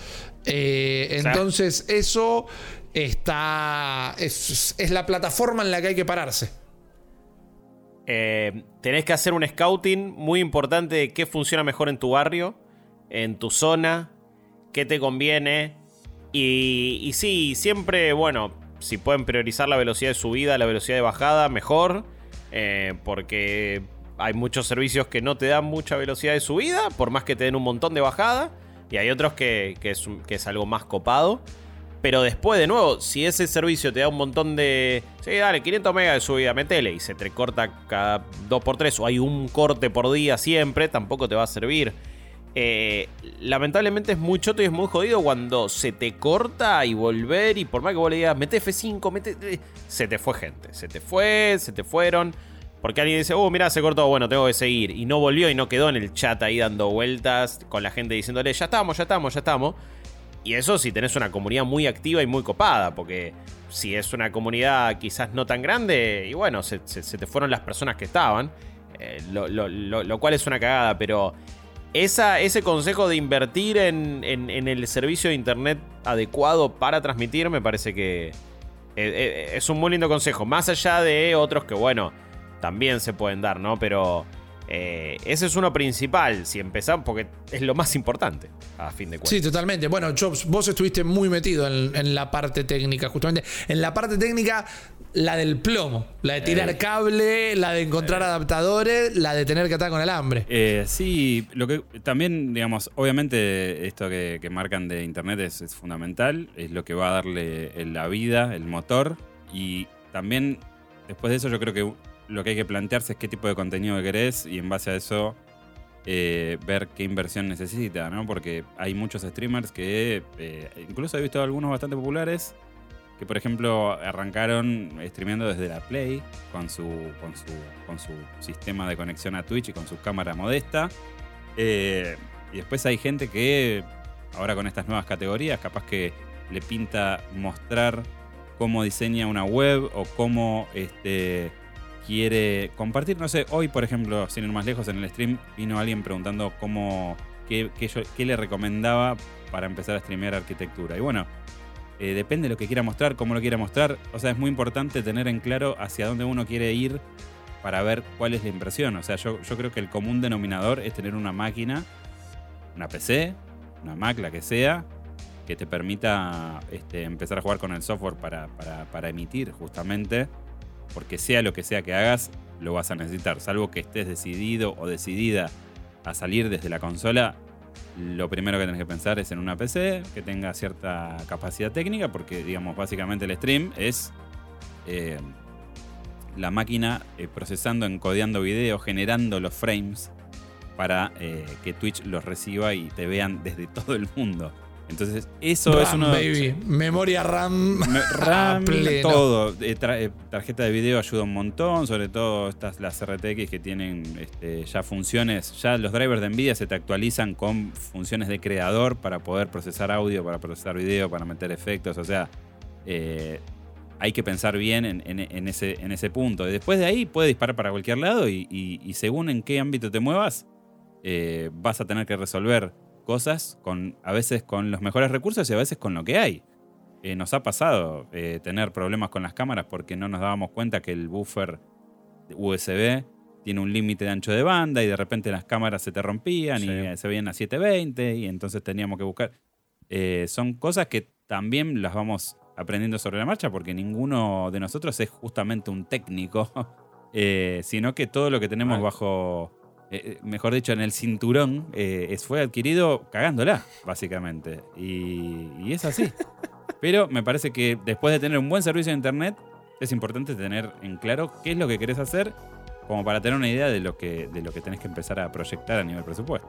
Eh, entonces eso está... Es, es la plataforma en la que hay que pararse. Eh, tenés que hacer un scouting muy importante de qué funciona mejor en tu barrio, en tu zona, qué te conviene. Y, y sí, siempre, bueno, si pueden priorizar la velocidad de subida, la velocidad de bajada, mejor. eh, porque hay muchos servicios que no te dan mucha velocidad de subida, por más que te den un montón de bajada. Y hay otros que, es algo más copado. Pero después, de nuevo, si ese servicio te da un montón de. Sí, dale, 500 megas de subida, metele. Y se te corta cada 2x3 o hay un corte por día siempre, tampoco te va a servir. Eh, lamentablemente es muy choto y es muy jodido cuando se te corta y volver. Y por más que vos le digas, mete F5, mete. eh, Se te fue gente. Se te fue, se te fueron. Porque alguien dice, oh, mira, se cortó, bueno, tengo que seguir. Y no volvió y no quedó en el chat ahí dando vueltas con la gente diciéndole, ya estamos, ya estamos, ya estamos. Y eso si tenés una comunidad muy activa y muy copada, porque si es una comunidad quizás no tan grande, y bueno, se, te fueron las personas que estaban, eh, lo, lo- lo- lo cual es una cagada, pero esa, ese consejo de invertir en, en- el servicio de internet adecuado para transmitir me parece que eh, eh, es un muy lindo consejo, más allá de otros que, bueno, también se pueden dar, ¿no? Pero... eh, ese es uno principal, si empezamos, porque es lo más importante, a fin de cuentas. Sí, totalmente. Bueno, Jobs, vos estuviste muy metido en, en la parte técnica, justamente. En la parte técnica, la del plomo, la de tirar Eh. cable, la de encontrar adaptadores, la de tener que atar con alambre. Eh, sí, lo que también, digamos, obviamente esto que, que marcan de internet es, es fundamental, es lo que va a darle el- la vida, el motor. Y también, después de eso, yo creo que lo que hay que plantearse es qué tipo de contenido que querés y en base a eso eh, ver qué inversión necesita, ¿no? Porque hay muchos streamers que, eh, incluso he visto algunos bastante populares, que por ejemplo arrancaron streameando desde la Play con su, con su, con su sistema de conexión a Twitch y con su cámara modesta. Eh, y después hay gente que ahora con estas nuevas categorías capaz que le pinta mostrar cómo diseña una web o cómo este, quiere compartir. No sé, hoy por ejemplo, sin ir más lejos en el stream, vino alguien preguntando cómo, qué, qué yo- qué le recomendaba para empezar a streamear arquitectura. Y bueno, eh, depende de lo que quiera mostrar, cómo lo quiera mostrar. O sea, es muy importante tener en claro hacia dónde uno quiere ir para ver cuál es la inversión. O sea, yo, yo creo que el común denominador es tener una máquina, una PC, una Mac, la que sea, que te permita este, empezar a jugar con el software para, para- para emitir justamente, porque sea lo que sea que hagas, lo vas a necesitar. Salvo que estés decidido o decidida a salir desde la consola, lo primero que tenés que pensar es en una PC que tenga cierta capacidad técnica, porque digamos, básicamente el stream es eh, la máquina eh, procesando, encodeando videos, generando los frames para eh, que Twitch los reciba y te vean desde todo el mundo. Entonces, eso es uno baby. Memoria RAM. me- RAM, pleno. todo. Eh, tra- eh, tarjeta de video ayuda un montón, sobre todo estas las RTX que tienen este, ya funciones. Ya los drivers de Nvidia se te actualizan con funciones de creador para poder procesar audio, para procesar video, para meter efectos. O sea, eh, hay que pensar bien en, en- en ese, en ese punto. Y después de ahí puede disparar para cualquier lado y, y- y según en qué ámbito te muevas, vas a tener que resolver cosas con a veces con los mejores recursos y a veces con lo que hay. Eh, nos ha pasado eh, tener problemas con las cámaras porque no nos dábamos cuenta que el buffer USB tiene un límite de ancho de banda y de repente las cámaras se te rompían Sí. y eh, se veían a 720 y entonces teníamos que buscar. Eh, son cosas que también las vamos aprendiendo sobre la marcha porque ninguno de nosotros es justamente un técnico, sino que todo lo que tenemos bajo, eh, mejor dicho, en el cinturón, eh, fue adquirido cagándola, básicamente. Y, y es así. Pero me parece que después de tener un buen servicio de Internet, es importante tener en claro qué es lo que querés hacer, como para tener una idea de lo que, de lo que tenés que empezar a proyectar a nivel presupuesto.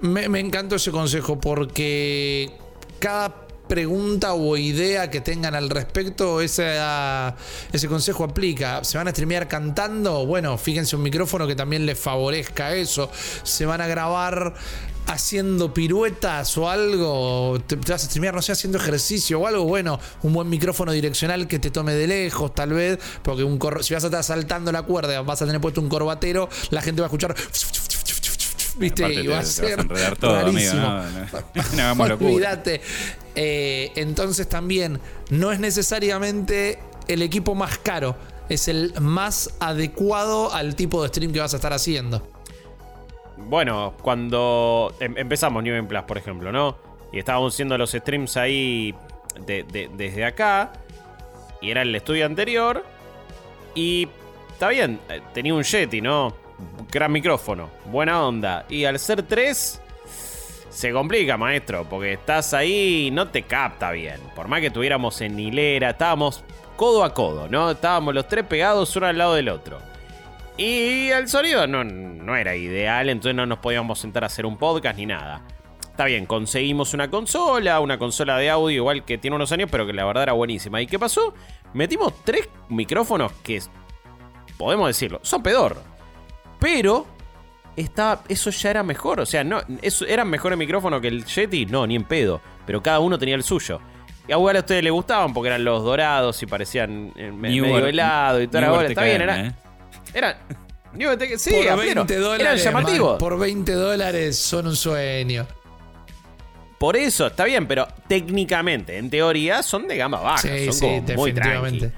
Me, me encantó ese consejo porque cada pregunta o idea que tengan al respecto, ese, consejo aplica. ¿Se van a streamear cantando? Bueno, fíjense un micrófono que también les favorezca eso. ¿Se van a grabar haciendo piruetas o algo, te, vas a streamear, no sé, haciendo ejercicio o algo, bueno, un buen micrófono direccional que te tome de lejos, tal vez, porque un si vas a estar saltando la cuerda, vas a tener puesto un corbatero, la gente va a escuchar. ¿Viste? y va a ser todo, rarísimo. Olvídate. Eh, entonces también no es necesariamente el equipo más caro, es el más adecuado al tipo de stream que vas a estar haciendo. Bueno, cuando em, empezamos New Game Plus, por ejemplo, ¿no? Y estábamos haciendo los streams ahí desde acá. Y era el estudio anterior. Y está bien, eh, tenía un Yeti, ¿no? Gran micrófono, buena onda. Y al ser tres, se complica, maestro, porque estás ahí y no te capta bien. Por más que estuviéramos en hilera, estábamos codo a codo, ¿no? Estábamos los tres pegados uno al lado del otro. Y el sonido no, no era ideal, entonces no nos podíamos sentar a hacer un podcast ni nada. Está bien, conseguimos una consola, una consola de audio igual que tiene unos años, pero que la verdad era buenísima. ¿Y qué pasó? Metimos tres micrófonos que, podemos decirlo, son pedor. Pero estaba, eso ya era mejor. O sea, no, eso, ¿eran mejores micrófonos que el Yeti? No, ni en pedo. Pero cada uno tenía el suyo. Y a a ustedes les gustaban porque eran los dorados y parecían eh, medio helado y toda Está bien, era, ¿eh? Eran. Sí, por 20 dólares, eran llamativos. por 20 dólares son un sueño. Por eso, está bien, pero técnicamente, en teoría, son de gama baja. Sí, son sí, definitivamente.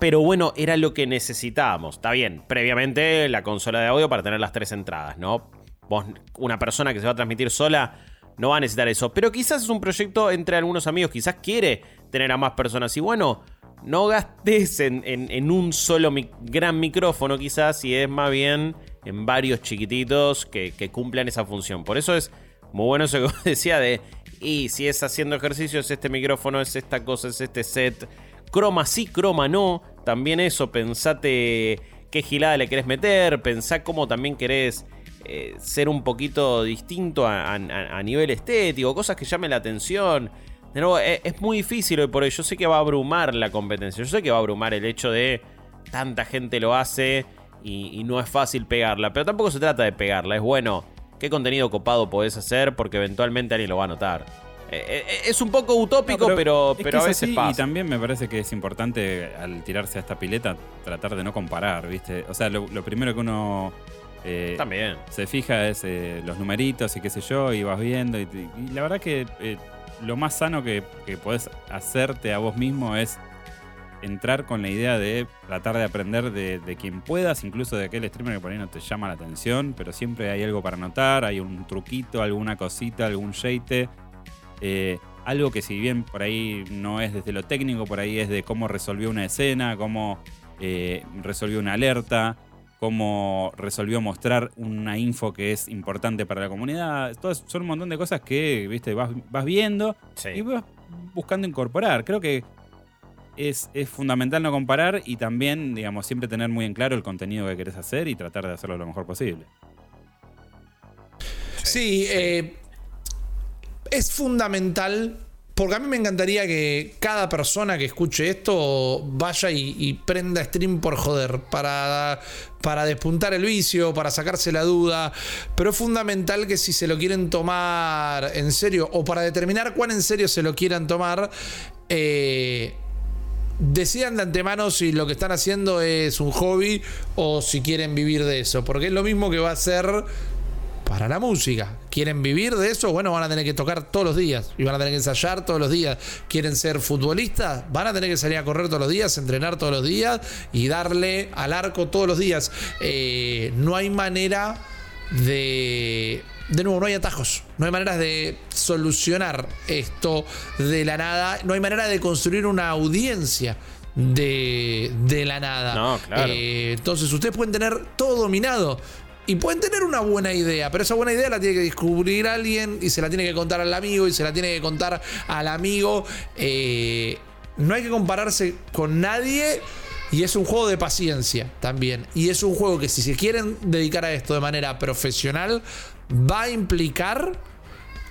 Pero bueno, era lo que necesitábamos. Está bien, previamente la consola de audio para tener las tres entradas, ¿no? Vos, una persona que se va a transmitir sola, no va a necesitar eso. Pero quizás es un proyecto entre algunos amigos, quizás quiere tener a más personas. Y bueno, no gastes en, un solo gran micrófono quizás, y es más bien en varios chiquititos que, cumplan esa función. Por eso es muy bueno eso que decía de, y si es haciendo ejercicio, es este micrófono, es esta cosa, es este set. Croma sí, croma no. También eso, pensate qué gilada le querés meter, pensá cómo también querés eh, ser un poquito distinto a, nivel estético, cosas que llamen la atención. De nuevo, e, es, muy difícil hoy por hoy. Yo sé que va a abrumar la competencia. Yo sé que va a abrumar el hecho de tanta gente lo hace y, no es fácil pegarla. Pero tampoco se trata de pegarla. Es bueno, ¿qué contenido copado podés hacer? Porque eventualmente alguien lo va a notar. E, e, es un poco utópico, pero, pero, a veces pasa. Y también me parece que es importante al tirarse a esta pileta tratar de no comparar, ¿viste? O sea, lo, primero que uno eh, También. Se fija es eh, los numeritos y qué sé yo, y vas viendo. Y, la verdad que eh, lo más sano que, que podés hacerte a vos mismo es entrar con la idea de tratar de aprender de, quien puedas, incluso de aquel streamer que por ahí no te llama la atención, pero siempre hay algo para notar, hay un truquito, alguna cosita, algún jeite. Eh, algo que si bien por ahí no es desde lo técnico, por ahí es de cómo resolvió una escena, cómo eh, resolvió una alerta, cómo resolvió mostrar una info que es importante para la comunidad. Todas son un montón de cosas que, viste, vas, viendo y vas buscando incorporar. Creo que es, fundamental no comparar y también, digamos, siempre tener muy en claro el contenido que querés hacer y tratar de hacerlo lo mejor posible. Sí, eh, es fundamental porque a mí me encantaría que cada persona que escuche esto vaya y, prenda stream por joder, para, para despuntar el vicio, para sacarse la duda. Pero es fundamental que si se lo quieren tomar en serio, o para determinar cuán en serio se lo quieran tomar, eh, decidan de antemano si lo que están haciendo es un hobby o si quieren vivir de eso. Porque es lo mismo que va a ser para la música. ¿Quieren vivir de eso? Bueno, van a tener que tocar todos los días y van a tener que ensayar todos los días. ¿Quieren ser futbolistas? Van a tener que salir a correr todos los días, entrenar todos los días y darle al arco todos los días. Eh, no hay manera de... De nuevo, no hay atajos, no hay maneras de solucionar esto de la nada, no hay manera de construir una audiencia de, la nada. No, claro. Eh, entonces, ustedes pueden tener todo dominado y pueden tener una buena idea, pero esa buena idea la tiene que descubrir alguien y se la tiene que contar al amigo y se la tiene que contar al amigo. Eh, no hay que compararse con nadie. Y es un juego de paciencia también. Y es un juego que si se quieren dedicar a esto de manera profesional, va a implicar,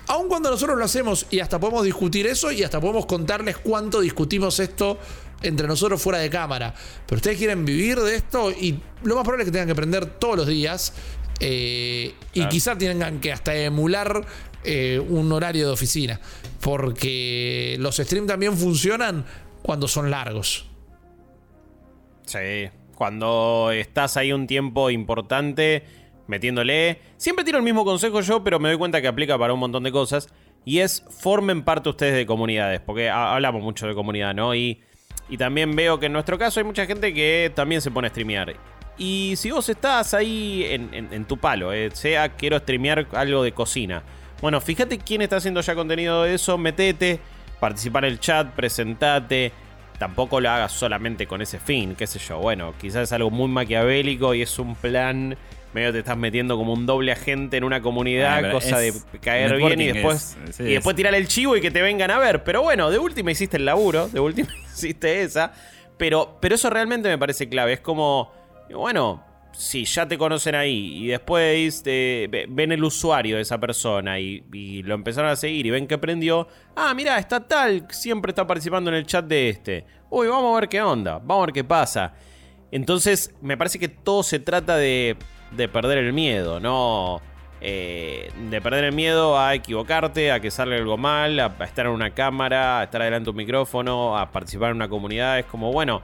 aun cuando nosotros lo hacemos y hasta podemos discutir eso y hasta podemos contarles cuánto discutimos esto entre nosotros fuera de cámara. Pero ustedes quieren vivir de esto y lo más probable es que tengan que aprender todos los días. Eh, y quizás tengan que hasta emular eh, un horario de oficina. Porque los streams también funcionan cuando son largos. Sí, cuando estás ahí un tiempo importante metiéndole. Siempre tiro el mismo consejo yo, pero me doy cuenta que aplica para un montón de cosas. Y es formen parte ustedes de comunidades, porque hablamos mucho de comunidad, ¿no? Y, y también veo que en nuestro caso hay mucha gente que también se pone a streamear. Y si vos estás ahí en, tu palo, eh, sea quiero streamear algo de cocina. Bueno, fíjate quién está haciendo ya contenido de eso, metete, participar en el chat, presentate. Tampoco lo hagas solamente con ese fin, qué sé yo. Bueno, quizás es algo muy maquiavélico y es un plan medio te estás metiendo como un doble agente en una comunidad, ah, cosa de caer bien y después, y después tirar el chivo y que te vengan a ver. Pero bueno, de última hiciste el laburo, de última hiciste esa. Pero, pero eso realmente me parece clave. Es como, bueno, si ya te conocen ahí y después ven el usuario de esa persona y, y, lo empezaron a seguir y ven que aprendió, ah, mira, está tal, siempre está participando en el chat de este. Uy, vamos a ver qué onda, vamos a ver qué pasa. Entonces, me parece que todo se trata de de perder el miedo, no eh, de perder el miedo a equivocarte, a que salga algo mal, a, estar en una cámara, a estar delante de un micrófono, a participar en una comunidad. Es como, bueno,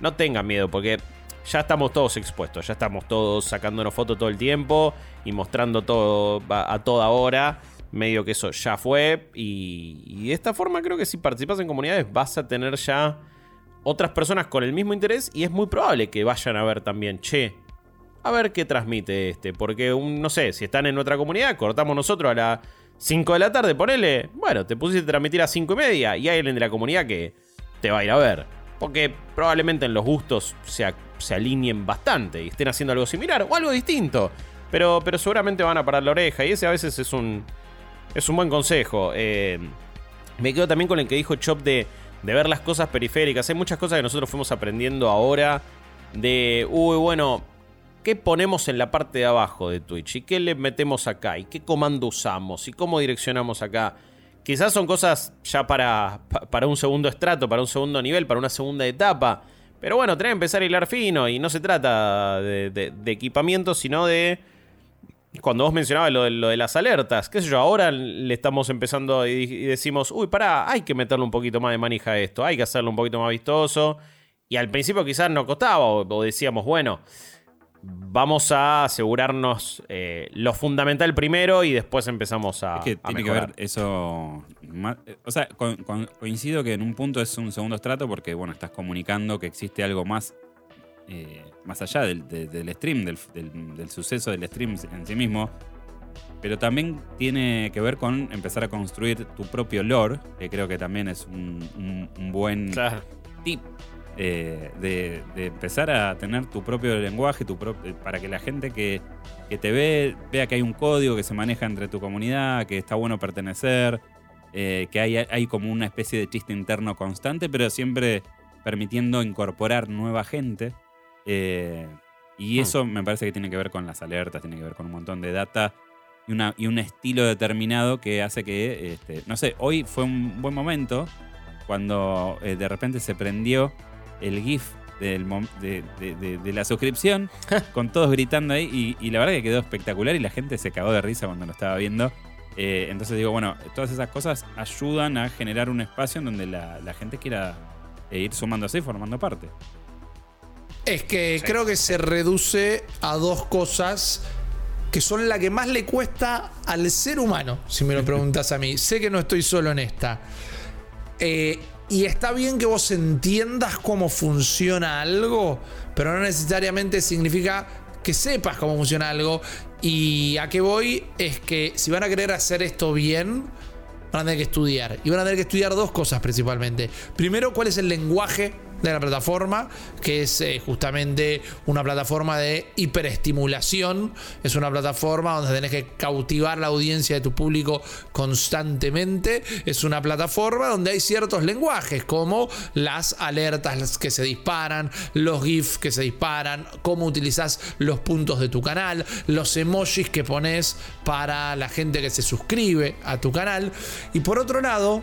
no tengan miedo porque ya estamos todos expuestos, ya estamos todos sacándonos fotos todo el tiempo y mostrando todo a, toda hora. Medio que eso ya fue. Y, y de esta forma creo que si participas en comunidades vas a tener ya otras personas con el mismo interés y es muy probable que vayan a ver también, che, a ver qué transmite este. Porque, no sé, si están en nuestra comunidad, cortamos nosotros a las 5 de la tarde, ponele. Bueno, te pusiste a transmitir a 5 y media y hay alguien de la comunidad que te va a ir a ver. Porque probablemente en los gustos se, se alineen bastante y estén haciendo algo similar o algo distinto. Pero, pero seguramente van a parar la oreja y ese a veces es un, es un buen consejo. Eh, me quedo también con el que dijo Chop de, de ver las cosas periféricas. Hay muchas cosas que nosotros fuimos aprendiendo ahora de, uy, bueno, qué ponemos en la parte de abajo de Twitch y qué le metemos acá y qué comando usamos y cómo direccionamos acá. Quizás son cosas ya para, para un segundo estrato, para un segundo nivel, para una segunda etapa. Pero bueno, tenés que empezar a hilar fino y no se trata de, equipamiento, sino de... Cuando vos mencionabas lo de, lo de, las alertas, qué sé yo, ahora le estamos empezando y, decimos, uy, pará, hay que meterle un poquito más de manija a esto, hay que hacerlo un poquito más vistoso. Y al principio quizás no costaba, o decíamos, bueno, vamos a asegurarnos eh, lo fundamental primero y después empezamos a. Es que tiene que ver eso. Eh, o sea, coincido que en un punto es un segundo estrato porque, bueno, estás comunicando que existe algo más. Eh, más allá del, stream, del, suceso del stream en sí mismo. Pero también tiene que ver con empezar a construir tu propio lore, que creo que también es un, buen tip eh, de, empezar a tener tu propio lenguaje, tu eh, para que la gente que, te ve vea que hay un código que se maneja entre tu comunidad, que está bueno pertenecer, eh, que hay, hay como una especie de chiste interno constante, pero siempre permitiendo incorporar nueva gente. y hmm. eso me parece que tiene que ver con las alertas, tiene que ver con un montón de data y, una, y un estilo determinado que hace que, este, no sé, hoy fue un buen momento cuando de repente se prendió el GIF del, de, la suscripción, con todos gritando ahí, y, la verdad que quedó espectacular y la gente se cagó de risa cuando lo estaba viendo. Eh, entonces digo, bueno, todas esas cosas ayudan a generar un espacio en donde la, gente quiera eh, ir sumándose y formando parte. Es que creo que se reduce a dos cosas que son la que más le cuesta al ser humano, si me lo preguntas a mí. sé que no estoy solo en esta. Eh, y está bien que vos entiendas cómo funciona algo, pero no necesariamente significa que sepas cómo funciona algo. Y a qué voy es que si van a querer hacer esto bien, van a tener que estudiar. Y van a tener que estudiar dos cosas principalmente. Primero, cuál es el lenguaje de la plataforma, que es eh, justamente una plataforma de hiperestimulación. Es una plataforma donde tenés que cautivar la audiencia de tu público constantemente. Es una plataforma donde hay ciertos lenguajes, como las alertas que se disparan, los GIFs que se disparan, cómo utilizas los puntos de tu canal, los emojis que pones para la gente que se suscribe a tu canal. Y por otro lado,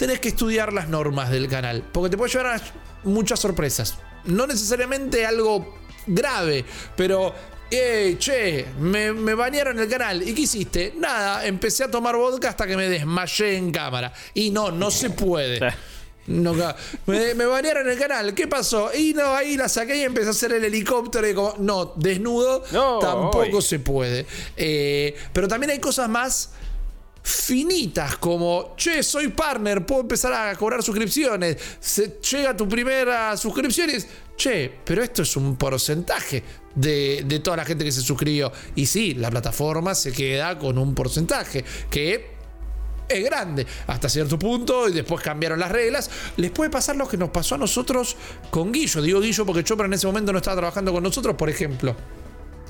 tenés que estudiar las normas del canal, porque te puede llevar a muchas sorpresas. No necesariamente algo grave, pero eh, che, me, me, bañaron el canal. ¿Y qué hiciste? Nada, empecé a tomar vodka hasta que me desmayé en cámara. Y no, no se puede. No, me, me banearon el canal. ¿Qué pasó? Y no, ahí la saqué y empecé a hacer el helicóptero. Y como, no, desnudo tampoco se puede. Eh, pero también hay cosas más finitas como, che, soy partner, puedo empezar a cobrar suscripciones, se, llega tu primera suscripción es, che, pero esto es un porcentaje de, de, toda la gente que se suscribió. Y sí, la plataforma se queda con un porcentaje que es grande hasta cierto punto y después cambiaron las reglas. Les puede pasar lo que nos pasó a nosotros con Guillo. Digo Guillo porque Chopra en ese momento no estaba trabajando con nosotros, por ejemplo.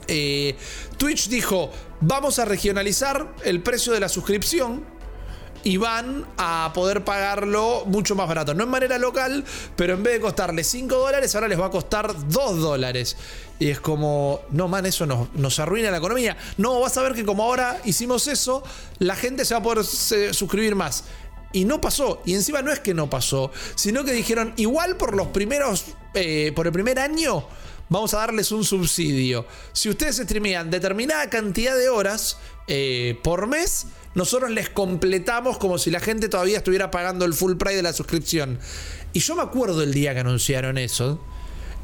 Eh, Twitch dijo, vamos a regionalizar el precio de la suscripción y van a poder pagarlo mucho más barato. No en manera local, pero en vez de costarle 5 dólares, ahora les va a costar 2 dólares. Y es como, no, man, eso nos, nos, arruina la economía. No, vas a ver que como ahora hicimos eso, la gente se va a poder suscribir más. Y no pasó. Y encima no es que no pasó, sino que dijeron, igual por los primeros, eh, por el primer año, vamos a darles un subsidio. Si ustedes streamean determinada cantidad de horas eh, por mes, nosotros les completamos como si la gente todavía estuviera pagando el full price de la suscripción. Y yo me acuerdo el día que anunciaron eso.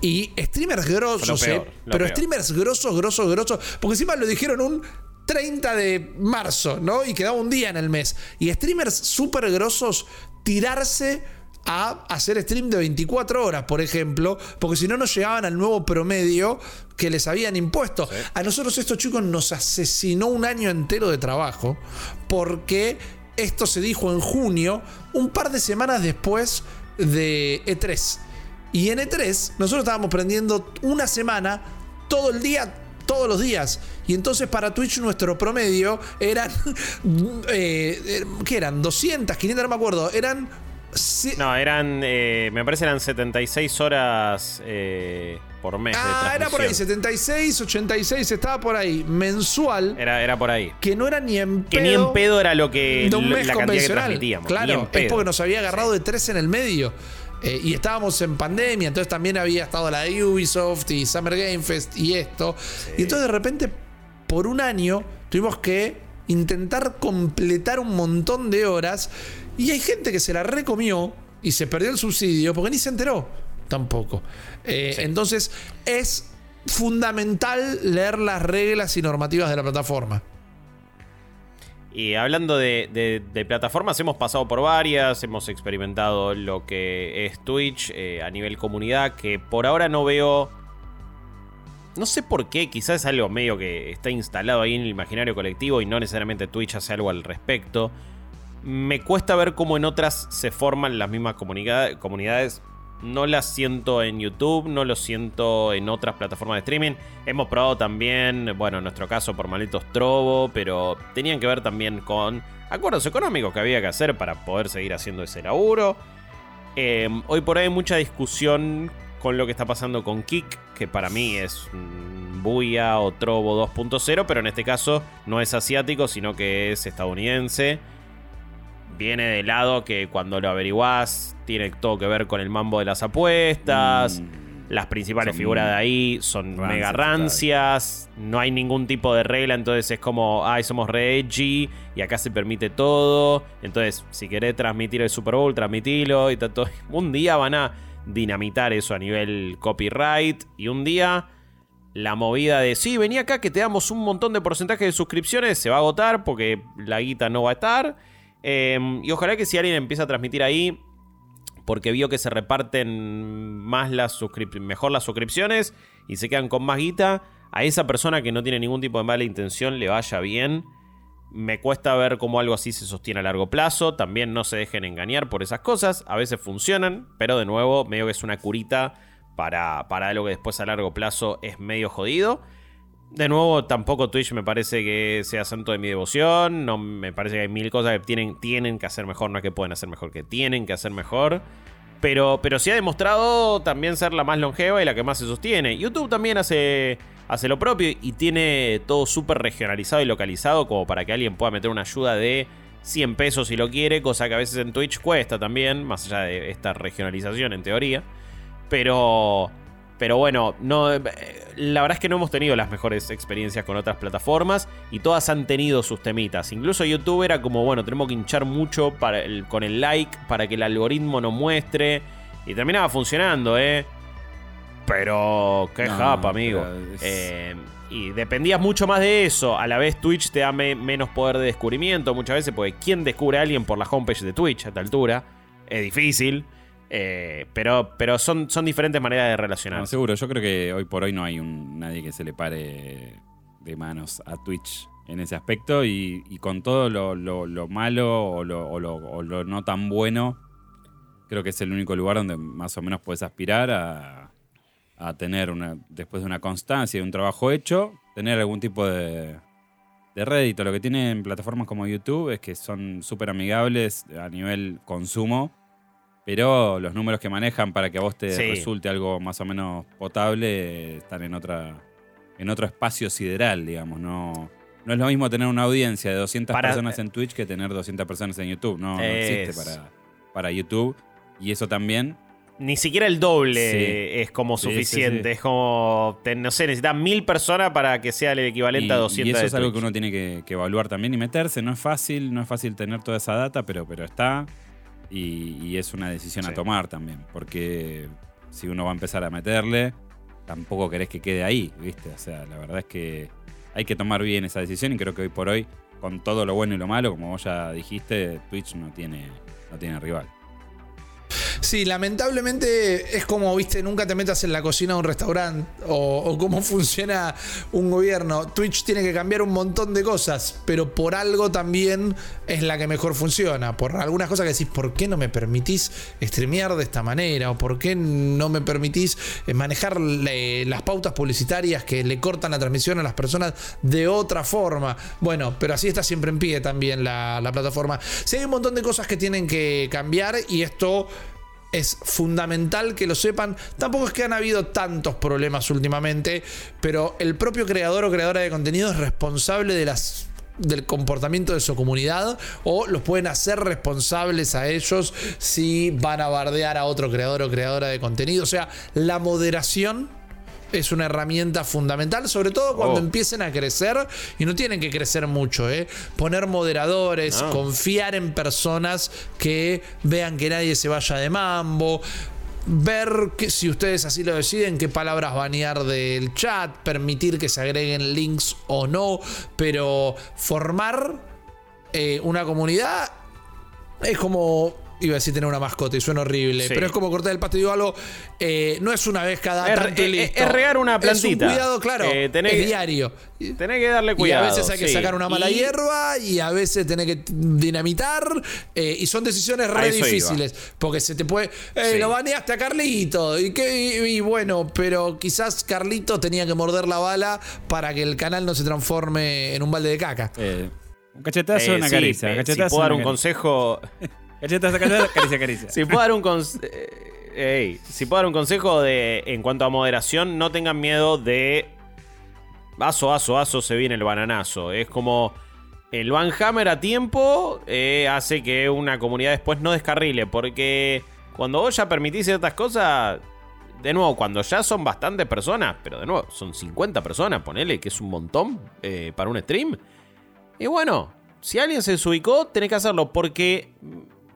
Y streamers grosos, eh, pero streamers grosos, grosos, grosos, porque encima lo dijeron un 30 de marzo, ¿no? Y quedaba un día en el mes. Y streamers súper grosos tirarse a hacer stream de 24 horas, por ejemplo, porque si no, no llegaban al nuevo promedio que les habían impuesto. A nosotros estos chicos nos asesinó un año entero de trabajo, porque esto se dijo en junio, un par de semanas después de E3. Y en E3 nosotros estábamos prendiendo una semana, todo el día, todos los días. Y entonces para Twitch nuestro promedio eran, eh, eh, ¿qué eran? 200, 500, no me acuerdo. Eran no, eran. Eh, me parece eran 76 horas eh, por mes. Ah, era por ahí, 76, 86, estaba por ahí. Mensual. Era, era por ahí. Que no era ni en pedo. Que ni en pedo era lo que. De un mes la convencional. que transmitíamos. Claro, es porque nos había agarrado de tres en el medio. Eh, y estábamos en pandemia, entonces también había estado la de Ubisoft y Summer Game Fest y esto. Y entonces de repente, por un año, tuvimos que intentar completar un montón de horas y hay gente que se la recomió y se perdió el subsidio porque ni se enteró tampoco. Eh, entonces es fundamental leer las reglas y normativas de la plataforma. Y hablando de, plataformas, hemos pasado por varias, hemos experimentado lo que es Twitch eh, a nivel comunidad, que por ahora no veo... No sé por qué, quizás es algo medio que está instalado ahí en el imaginario colectivo y no necesariamente Twitch hace algo al respecto me cuesta ver cómo en otras se forman las mismas comunidades. No las siento en YouTube, no lo siento en otras plataformas de streaming. Hemos probado también, bueno, en nuestro caso por Malitos Trovo, pero tenían que ver también con acuerdos económicos que había que hacer para poder seguir haciendo ese laburo. Em, hoy por hoy hay mucha discusión con lo que está pasando con Kik, que para mí es Buya o Trovo 2.0, pero en este caso no es asiático, sino que es estadounidense viene de lado que cuando lo averiguás tiene todo que ver con el mambo de las apuestas. Mm. Las principales figuras de ahí son mega rancias. No hay ningún tipo de regla. Entonces es como, ay, somos re edgy. Y acá se permite todo. Entonces, si querés transmitir el Super Bowl, transmitilo. Y todo. Un día van a dinamitar eso a nivel copyright. Y un día la movida de, sí, vení acá que te damos un montón de porcentaje de suscripciones. Se va a agotar porque la guita no va a estar. Em, y ojalá que si alguien empieza a transmitir ahí, porque vio que se reparten más las mejor las suscripciones y se quedan con más guita, a esa persona que no tiene ningún tipo de mala intención le vaya bien. Me cuesta ver cómo algo así se sostiene a largo plazo. También no se dejen engañar por esas cosas. A veces funcionan, pero de nuevo, medio que es una curita para, para algo que después a largo plazo es medio jodido. De nuevo, tampoco Twitch me parece que sea santo de mi devoción. No me parece que hay mil cosas que tienen, tienen que hacer mejor. No es que pueden hacer mejor, que tienen que hacer mejor. Pero, pero sí ha demostrado también ser la más longeva y la que más se sostiene. YouTube también hace, hace lo propio y tiene todo súper regionalizado y localizado como para que alguien pueda meter una ayuda de 100 pesos si lo quiere, cosa que a veces en Twitch cuesta también, más allá de esta regionalización en teoría. Pero pero bueno, no, eh, la verdad es que no hemos tenido las mejores experiencias con otras plataformas y todas han tenido sus temitas. Incluso YouTube era como, bueno, tenemos que hinchar mucho para con el like para que el algoritmo nos muestre. Y terminaba funcionando, ¿eh? Pero qué japa, amigo. Eh, y dependías mucho más de eso. A la vez Twitch te da menos poder de descubrimiento muchas veces, porque ¿quién descubre a alguien por la homepage de Twitch a esta altura? Es difícil. Eh, pero pero son, son diferentes maneras de relacionarse. seguro, yo creo que hoy por hoy no hay un, nadie que se le pare de manos a Twitch en ese aspecto y, con todo lo, malo o lo, no tan bueno, creo que es el único lugar donde más o menos puedes aspirar a, tener, una, después de una constancia y un trabajo hecho, tener algún tipo de, de rédito. Lo que tienen plataformas como YouTube es que son súper amigables a nivel consumo pero los números que manejan para que a vos te resulte algo más o menos potable están en otra en otro espacio sideral, digamos. No, no es lo mismo tener una audiencia de 200 personas en Twitch que tener 200 personas en YouTube. No, existe para, para YouTube. Y eso también ni siquiera el doble es como suficiente. es como, no sé, necesitas mil personas para que sea el equivalente a 200. Y eso es algo que uno tiene que, que, evaluar también y meterse. No es fácil, no es fácil tener toda esa data, pero, pero está. Y, es una decisión a tomar también, porque si uno va a empezar a meterle, tampoco querés que quede ahí, ¿viste? O sea, la verdad es que hay que tomar bien esa decisión y creo que hoy por hoy, con todo lo bueno y lo malo, como vos ya dijiste, Twitch no tiene, no tiene rival. Sí, lamentablemente es como, viste, nunca te metas en la cocina de un restaurante o, cómo funciona un gobierno. Twitch tiene que cambiar un montón de cosas, pero por algo también es la que mejor funciona. Por algunas cosas que decís, ¿por qué no me permitís streamear de esta manera? ¿O por qué no me permitís eh, manejar las pautas publicitarias que le cortan la transmisión a las personas de otra forma? Bueno, pero así está siempre en pie también la, la plataforma. Sí, hay un montón de cosas que tienen que cambiar y esto es fundamental que lo sepan. Tampoco es que han habido tantos problemas últimamente, pero el propio creador o creadora de contenido es responsable de las del comportamiento de su comunidad o los pueden hacer responsables a ellos si van a bardear a otro creador o creadora de contenido. O sea, la moderación es una herramienta fundamental, sobre todo cuando oh. empiecen a crecer y no tienen que crecer mucho, ¿eh? Poner moderadores, confiar en personas que vean que nadie se vaya de mambo, ver que, si ustedes así lo deciden, qué palabras banear del chat, permitir que se agreguen links o no, pero formar eh, una comunidad es como Iba a decir tener una mascota y suena horrible, pero es como cortar el pasto y digo algo. Eh, no es una vez cada es, tanto listo. Es regar una plantita. Es un cuidado, claro. Eh, es diario. Tenés que darle cuidado. Y a veces hay que sacar una mala hierba y a veces tenés que dinamitar. Eh, y son decisiones re difíciles. Porque se te puede. Lo baneaste a Carlito. Y, y, bueno, pero quizás Carlito tenía que morder la bala para que el canal no se transforme en un balde de caca. un cachetazo, una caricia. si puedo dar un consejo. caricia, caricia. Si puedo dar un consejo. Eh, si puedo dar un consejo de en cuanto a moderación, no tengan miedo de. Aso, aso, aso, se viene el bananazo. Es como. El Hammer a tiempo eh, hace que una comunidad después no descarrile. Porque cuando vos ya permitís ciertas cosas. De nuevo, cuando ya son bastantes personas, pero de nuevo, son 50 personas, ponele que es un montón eh, para un stream. Y bueno, si alguien se desubicó, tenés que hacerlo porque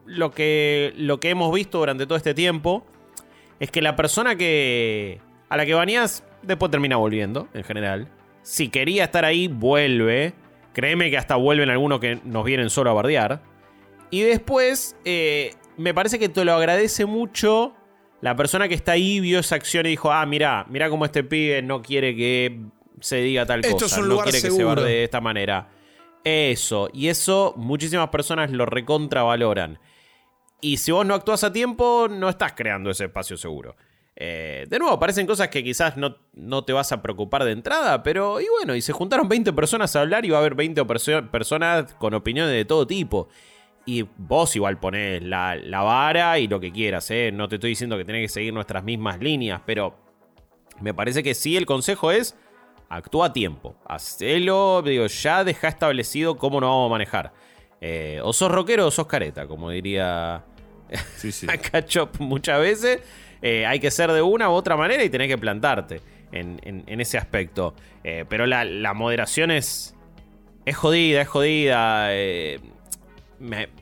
lo que, lo que hemos visto durante todo este tiempo es que la persona que a la que baneas después termina volviendo, en general. Si quería estar ahí, vuelve. Créeme que hasta vuelven algunos que nos vienen solo a bardear. Y después, eh, me parece que te lo agradece mucho la persona que está ahí, vio esa acción y dijo, ah, mira, mira cómo este pibe no quiere que se diga tal cosa. no quiere que se bardee de esta manera. Eso, y eso muchísimas personas lo recontravaloran. Y si vos no actúas a tiempo, no estás creando ese espacio seguro. Eh, de nuevo, parecen cosas que quizás no, no, te vas a preocupar de entrada, pero y bueno, y se juntaron 20 personas a hablar y va a haber 20 personas con opiniones de todo tipo. Y vos igual ponés la, la vara y lo que quieras, ¿eh? No te estoy diciendo que tenés que seguir nuestras mismas líneas, pero me parece que sí el consejo es actúa a tiempo. Hacelo, digo, ya deja establecido cómo nos vamos a manejar. Eh, o sos rockero o sos careta, como diría sí, sí. muchas veces. Eh, hay que ser de una u otra manera y tenés que plantarte en, ese aspecto. Eh, pero la, moderación es, jodida, es jodida.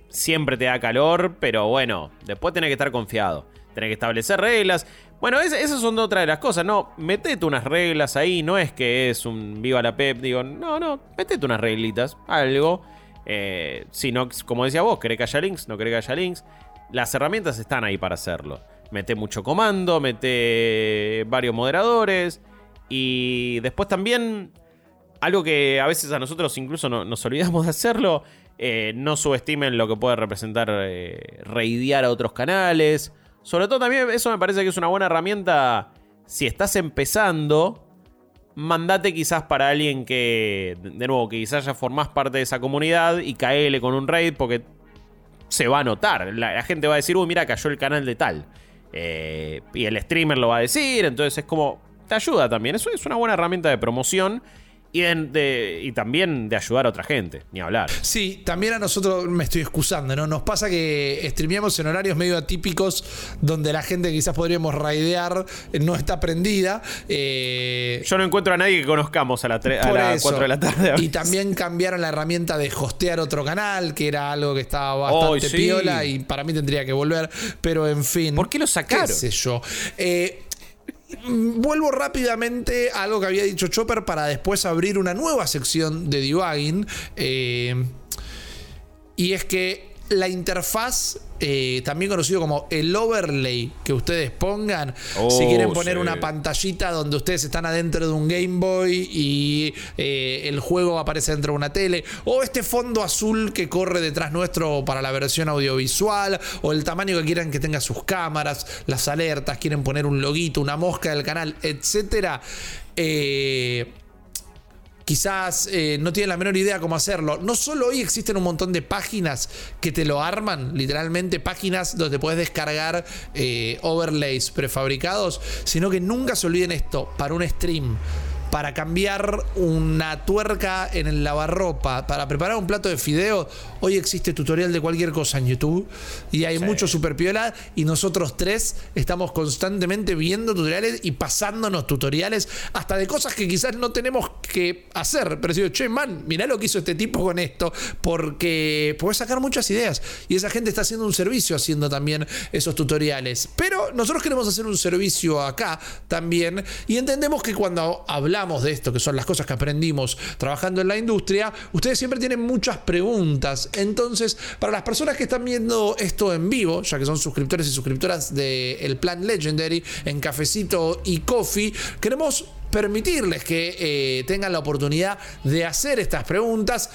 siempre te da calor, pero bueno, después tenés que estar confiado. Tenés que establecer reglas. Bueno, esas son otra de las cosas, ¿no? Metete unas reglas ahí, no es que es un viva la pep, digo, no, no, metete unas reglitas, algo. Eh, si no, como decía vos, querés que haya links, no querés que haya links. Las herramientas están ahí para hacerlo. Mete mucho comando, mete varios moderadores. Y después también, algo que a veces a nosotros incluso nos olvidamos de hacerlo, eh, no subestimen lo que puede representar eh, reidear a otros canales sobre todo también eso me parece que es una buena herramienta si estás empezando. Mandate quizás para alguien que, de nuevo, que quizás ya formás parte de esa comunidad y caele con un raid porque se va a notar. La, gente va a decir, uy, mira, cayó el canal de tal. Eh, y el streamer lo va a decir, entonces es como, te ayuda también. Eso es una buena herramienta de promoción y, y, también de ayudar a otra gente, ni hablar. Sí, también a nosotros me estoy excusando, ¿no? Nos pasa que streameamos en horarios medio atípicos donde la gente quizás podríamos raidear no está prendida. Eh, Yo no encuentro a nadie que conozcamos a, la a las 4 de la tarde. Y también cambiaron la herramienta de hostear otro canal, que era algo que estaba bastante piola y para mí tendría que volver, pero en fin. ¿Por qué lo sacaron? ¿Qué sé yo? Eh, Vuelvo rápidamente a algo que había dicho Chopper para después abrir una nueva sección de debugging. Eh, y es que la interfaz, eh, también conocido como el overlay que ustedes pongan, si oh, quieren poner una pantallita donde ustedes están adentro de un Game Boy y eh, el juego aparece dentro de una tele, o este fondo azul que corre detrás nuestro para la versión audiovisual, o el tamaño que quieran que tenga sus cámaras, las alertas, quieren poner un loguito, una mosca del canal, etcétera. Eh, quizás eh, no tienen la menor idea cómo hacerlo. No solo hoy existen un montón de páginas que te lo arman, literalmente páginas donde puedes descargar eh, overlays prefabricados, sino que nunca se olviden esto, para un stream para cambiar una tuerca en el lavarropa, para preparar un plato de fideo, hoy existe tutorial de cualquier cosa en YouTube y hay mucho super piola y nosotros tres estamos constantemente viendo tutoriales y pasándonos tutoriales hasta de cosas que quizás no tenemos que hacer, pero digo, che, man, mirá lo que hizo este tipo con esto, porque puedes sacar muchas ideas y esa gente está haciendo un servicio haciendo también esos tutoriales. Pero nosotros queremos hacer un servicio acá también y entendemos que cuando hablamos de esto, que son las cosas que aprendimos trabajando en la industria, ustedes siempre tienen muchas preguntas. Entonces, para las personas que están viendo esto en vivo, ya que son suscriptores y suscriptoras del plan Legendary en Cafecito y Coffee, queremos permitirles que eh, tengan la oportunidad de hacer estas preguntas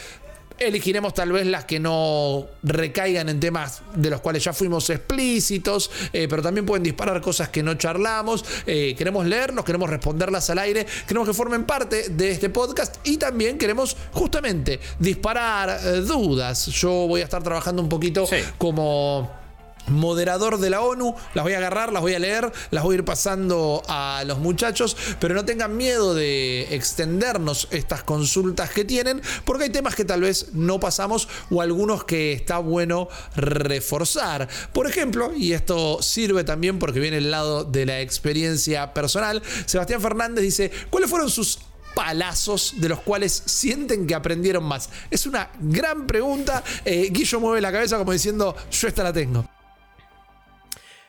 Elegiremos tal vez las que no recaigan en temas de los cuales ya fuimos explícitos, eh, pero también pueden disparar cosas que no charlamos. Eh, queremos leerlos, queremos responderlas al aire, queremos que formen parte de este podcast y también queremos justamente disparar eh, dudas. Yo voy a estar trabajando un poquito como moderador de la ONU, las voy a agarrar, las voy a leer, las voy a ir pasando a los muchachos, pero no tengan miedo de extendernos estas consultas que tienen, porque hay temas que tal vez no pasamos o algunos que está bueno reforzar. Por ejemplo, y esto sirve también porque viene el lado de la experiencia personal, Sebastián Fernández dice, ¿cuáles fueron sus palazos de los cuales sienten que aprendieron más? Es una gran pregunta. Eh, Guillo mueve la cabeza como diciendo, yo esta la tengo.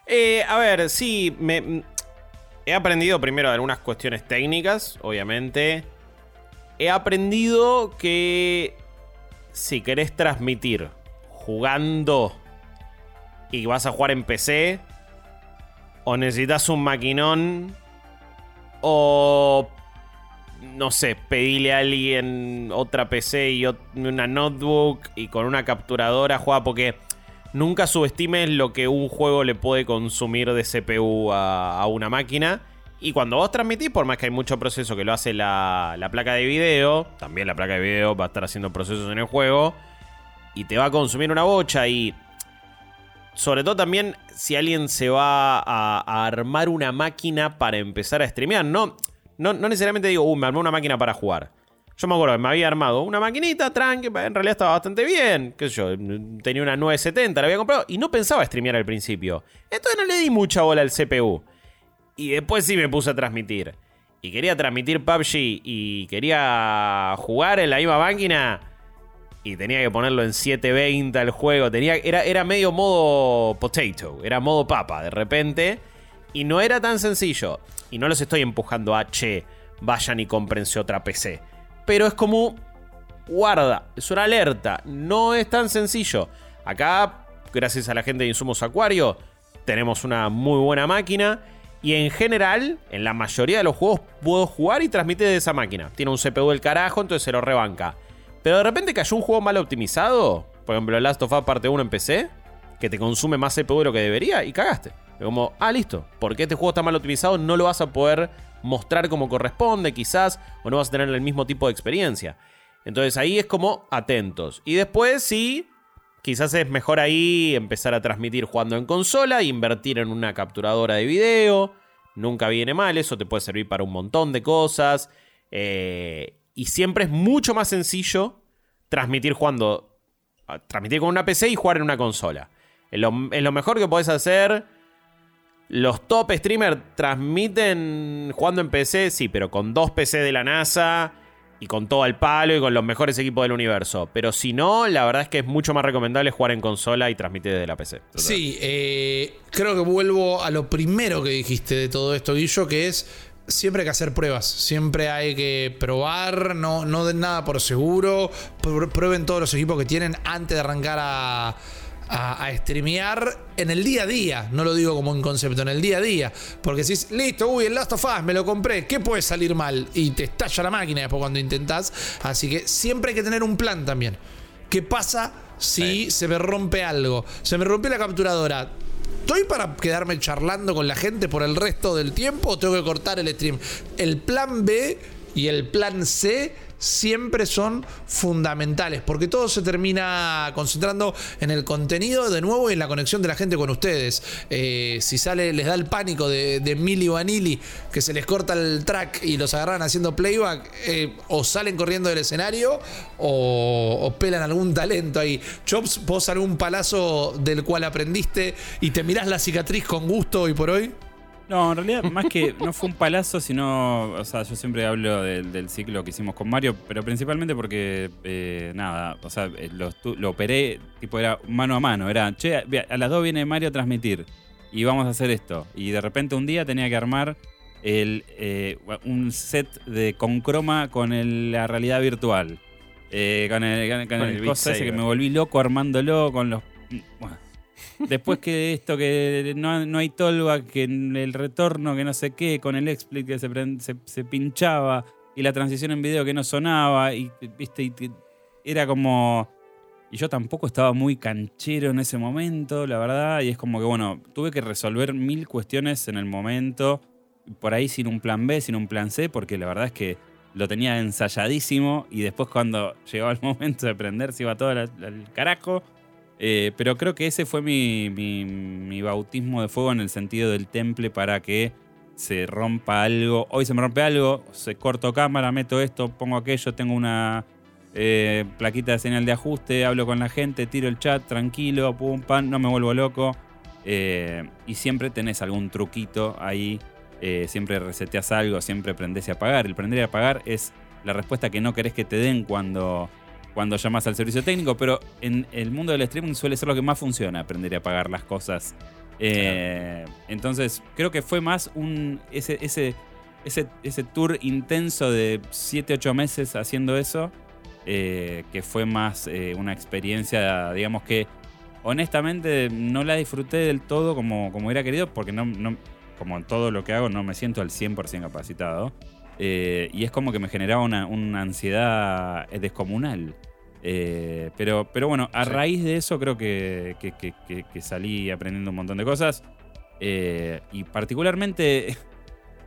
Eh, a ver, sí, me, he aprendido primero algunas cuestiones técnicas, obviamente. He aprendido que si querés transmitir jugando y vas a jugar en PC, o necesitas un maquinón, o no sé, pedirle a alguien otra PC y una notebook y con una capturadora juega porque nunca subestimes lo que un juego le puede consumir de CPU a, una máquina. Y cuando vos transmitís, por más que hay mucho proceso que lo hace la, la, placa de video, también la placa de video va a estar haciendo procesos en el juego, y te va a consumir una bocha y... Sobre todo también si alguien se va a, armar una máquina para empezar a streamear. No, no, necesariamente digo, uh, me armé una máquina para jugar. Yo me acuerdo que me había armado una maquinita, tranqui, en realidad estaba bastante bien. Qué sé yo, tenía una 970, la había comprado y no pensaba streamear al principio. Entonces no le di mucha bola al CPU. Y después sí me puse a transmitir. Y quería transmitir PUBG y quería jugar en la misma máquina. Y tenía que ponerlo en 720 al juego. Tenía, era, era medio modo potato, era modo papa de repente. Y no era tan sencillo. Y no los estoy empujando a, che, vayan y cómprense otra PC pero es como, guarda, es una alerta, no es tan sencillo. Acá, gracias a la gente de Insumos Acuario, tenemos una muy buena máquina. Y en general, en la mayoría de los juegos puedo jugar y transmitir de esa máquina. Tiene un CPU del carajo, entonces se lo rebanca. Pero de repente cayó un juego mal optimizado, por ejemplo Last of Us parte 1 en PC, que te consume más CPU de lo que debería y cagaste. Como, ah, listo, porque este juego está mal optimizado, no lo vas a poder mostrar como corresponde, quizás, o no vas a tener el mismo tipo de experiencia. Entonces ahí es como atentos. Y después sí, quizás es mejor ahí empezar a transmitir jugando en consola, invertir en una capturadora de video. Nunca viene mal, eso te puede servir para un montón de cosas. Eh, y siempre es mucho más sencillo transmitir jugando. Transmitir con una PC y jugar en una consola. Es lo, es lo mejor que puedes hacer los top streamers transmiten jugando en PC, sí, pero con dos PC de la NASA y con todo el palo y con los mejores equipos del universo. Pero si no, la verdad es que es mucho más recomendable jugar en consola y transmitir desde la PC. Sí, eh, creo que vuelvo a lo primero que dijiste de todo esto, Guillo, que es siempre hay que hacer pruebas, siempre hay que probar, no, no den nada por seguro, prueben todos los equipos que tienen antes de arrancar a a, streamear en el día a día. No lo digo como un concepto, en el día a día. Porque si es listo, uy, el Last of Us me lo compré, ¿qué puede salir mal? Y te estalla la máquina después cuando intentás. Así que siempre hay que tener un plan también. ¿Qué pasa si se me rompe algo? Se me rompió la capturadora. ¿Estoy para quedarme charlando con la gente por el resto del tiempo o tengo que cortar el stream? El plan B y el plan C siempre son fundamentales, porque todo se termina concentrando en el contenido de nuevo y en la conexión de la gente con ustedes. Eh, si sale, les da el pánico de, de Mili Vanilli, que se les corta el track y los agarran haciendo playback, eh, o salen corriendo del escenario o, o, pelan algún talento ahí. Chops, vos algún palazo del cual aprendiste y te mirás la cicatriz con gusto hoy por hoy. No, en realidad, más que no fue un palazo, sino. O sea, yo siempre hablo del, ciclo que hicimos con Mario, pero principalmente porque, eh, nada, o sea, eh, lo, operé, tipo, era mano a mano. Era, che, a las dos viene Mario a transmitir y vamos a hacer esto. Y de repente un día tenía que armar el, eh, un set de con croma con la realidad virtual. con el, con, el, ese que me volví loco armándolo con los. Bueno, Después que esto, que no, no hay tolva, que el retorno, que no sé qué, con el explit que se, se, pinchaba y la transición en video que no sonaba, y, viste, y, era como. Y yo tampoco estaba muy canchero en ese momento, la verdad, y es como que, bueno, tuve que resolver mil cuestiones en el momento, por ahí sin un plan B, sin un plan C, porque la verdad es que lo tenía ensayadísimo y después cuando llegaba el momento de prender se iba todo al carajo eh, pero creo que ese fue mi, bautismo de fuego en el sentido del temple para que se rompa algo. Hoy se me rompe algo, se corto cámara, meto esto, pongo aquello, tengo una eh, plaquita de señal de ajuste, hablo con la gente, tiro el chat tranquilo, pum, pam, no me vuelvo loco. Eh, y siempre tenés algún truquito ahí, siempre reseteas algo, siempre prendés y apagar. El prender y apagar es la respuesta que no querés que te den cuando cuando llamas al servicio técnico, pero en el mundo del streaming suele ser lo que más funciona, aprender a pagar las cosas. Eh, entonces, creo que fue más ese, ese, ese, ese tour intenso de 7, 8 meses haciendo eso, eh, que fue más eh, una experiencia, digamos que honestamente no la disfruté del todo como, como hubiera querido, porque no, como en todo lo que hago no me siento al 100% capacitado. Eh, y es como que me generaba una, una ansiedad descomunal. Eh, pero, pero bueno, a raíz de eso creo que, que, que, que, salí aprendiendo un montón de cosas. Eh, y particularmente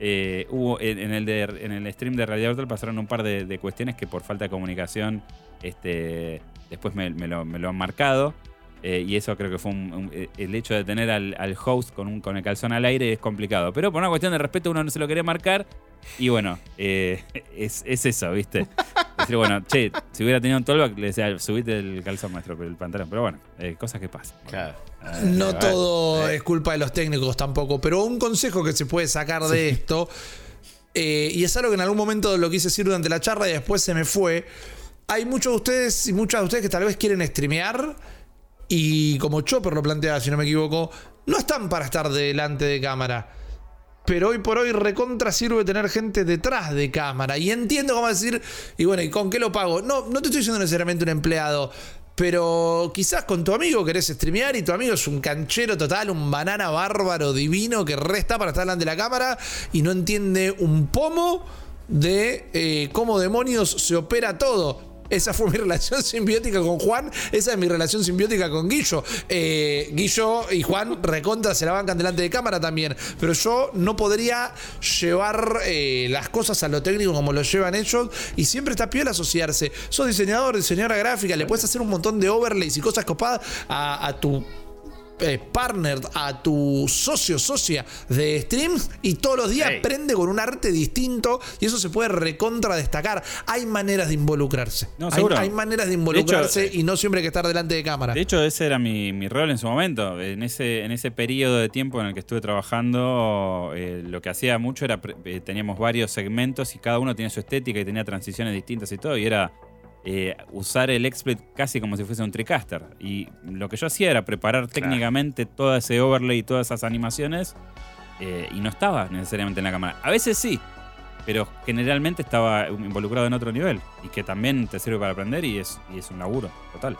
hubo en, el en el stream de Realidad Virtual pasaron un par de, cuestiones que por falta de comunicación este, después me, lo, me lo han marcado. Eh, y eso creo que fue un, eh, el hecho de tener al, host con, un, con el calzón al aire es complicado. Pero por una cuestión de respeto uno no se lo quería marcar. Y bueno, eh, es, eso, ¿viste? Decir, bueno, che, si hubiera tenido un tollback, le decía, subite el calzón maestro, pero el pantalón. Pero bueno, cosas que pasan. Claro. no todo es culpa de los técnicos tampoco, pero un consejo que se puede sacar de esto, y es algo que en algún momento lo quise decir durante la charla y después se me fue. Hay muchos de ustedes y muchas de ustedes que tal vez quieren streamear y como Chopper lo plantea, si no me equivoco, no están para estar delante de cámara. Pero hoy por hoy recontra sirve tener gente detrás de cámara. Y entiendo cómo decir, y bueno, ¿y con qué lo pago? No, no te estoy diciendo necesariamente un empleado. Pero quizás con tu amigo querés streamear y tu amigo es un canchero total, un banana bárbaro divino que resta para estar delante de la cámara y no entiende un pomo de eh, cómo demonios se opera todo. Esa fue mi relación simbiótica con Juan. Esa es mi relación simbiótica con Guillo. Eh, Guillo y Juan recontra se la bancan delante de cámara también. Pero yo no podría llevar eh, las cosas a lo técnico como lo llevan ellos. Y siempre está piola asociarse. Sos diseñador, diseñadora gráfica, le puedes hacer un montón de overlays y cosas copadas a tu eh, partner, a tu socio, socia de streams y todos los días aprende con un arte distinto y eso se puede recontra destacar. Hay maneras de involucrarse. hay, maneras de involucrarse y no siempre hay que estar delante de cámara. De hecho, ese era mi, rol en su momento. En ese, en ese periodo de tiempo en el que estuve trabajando, eh, lo que hacía mucho era, eh, teníamos varios segmentos y cada uno tenía su estética y tenía transiciones distintas y todo, y era eh, usar el XSplit casi como si fuese un TriCaster. Y lo que yo hacía era preparar técnicamente todo ese overlay y todas esas animaciones eh, y no estaba necesariamente en la cámara. A veces sí, pero generalmente estaba involucrado en otro nivel y que también te sirve para aprender y es, y es un laburo total.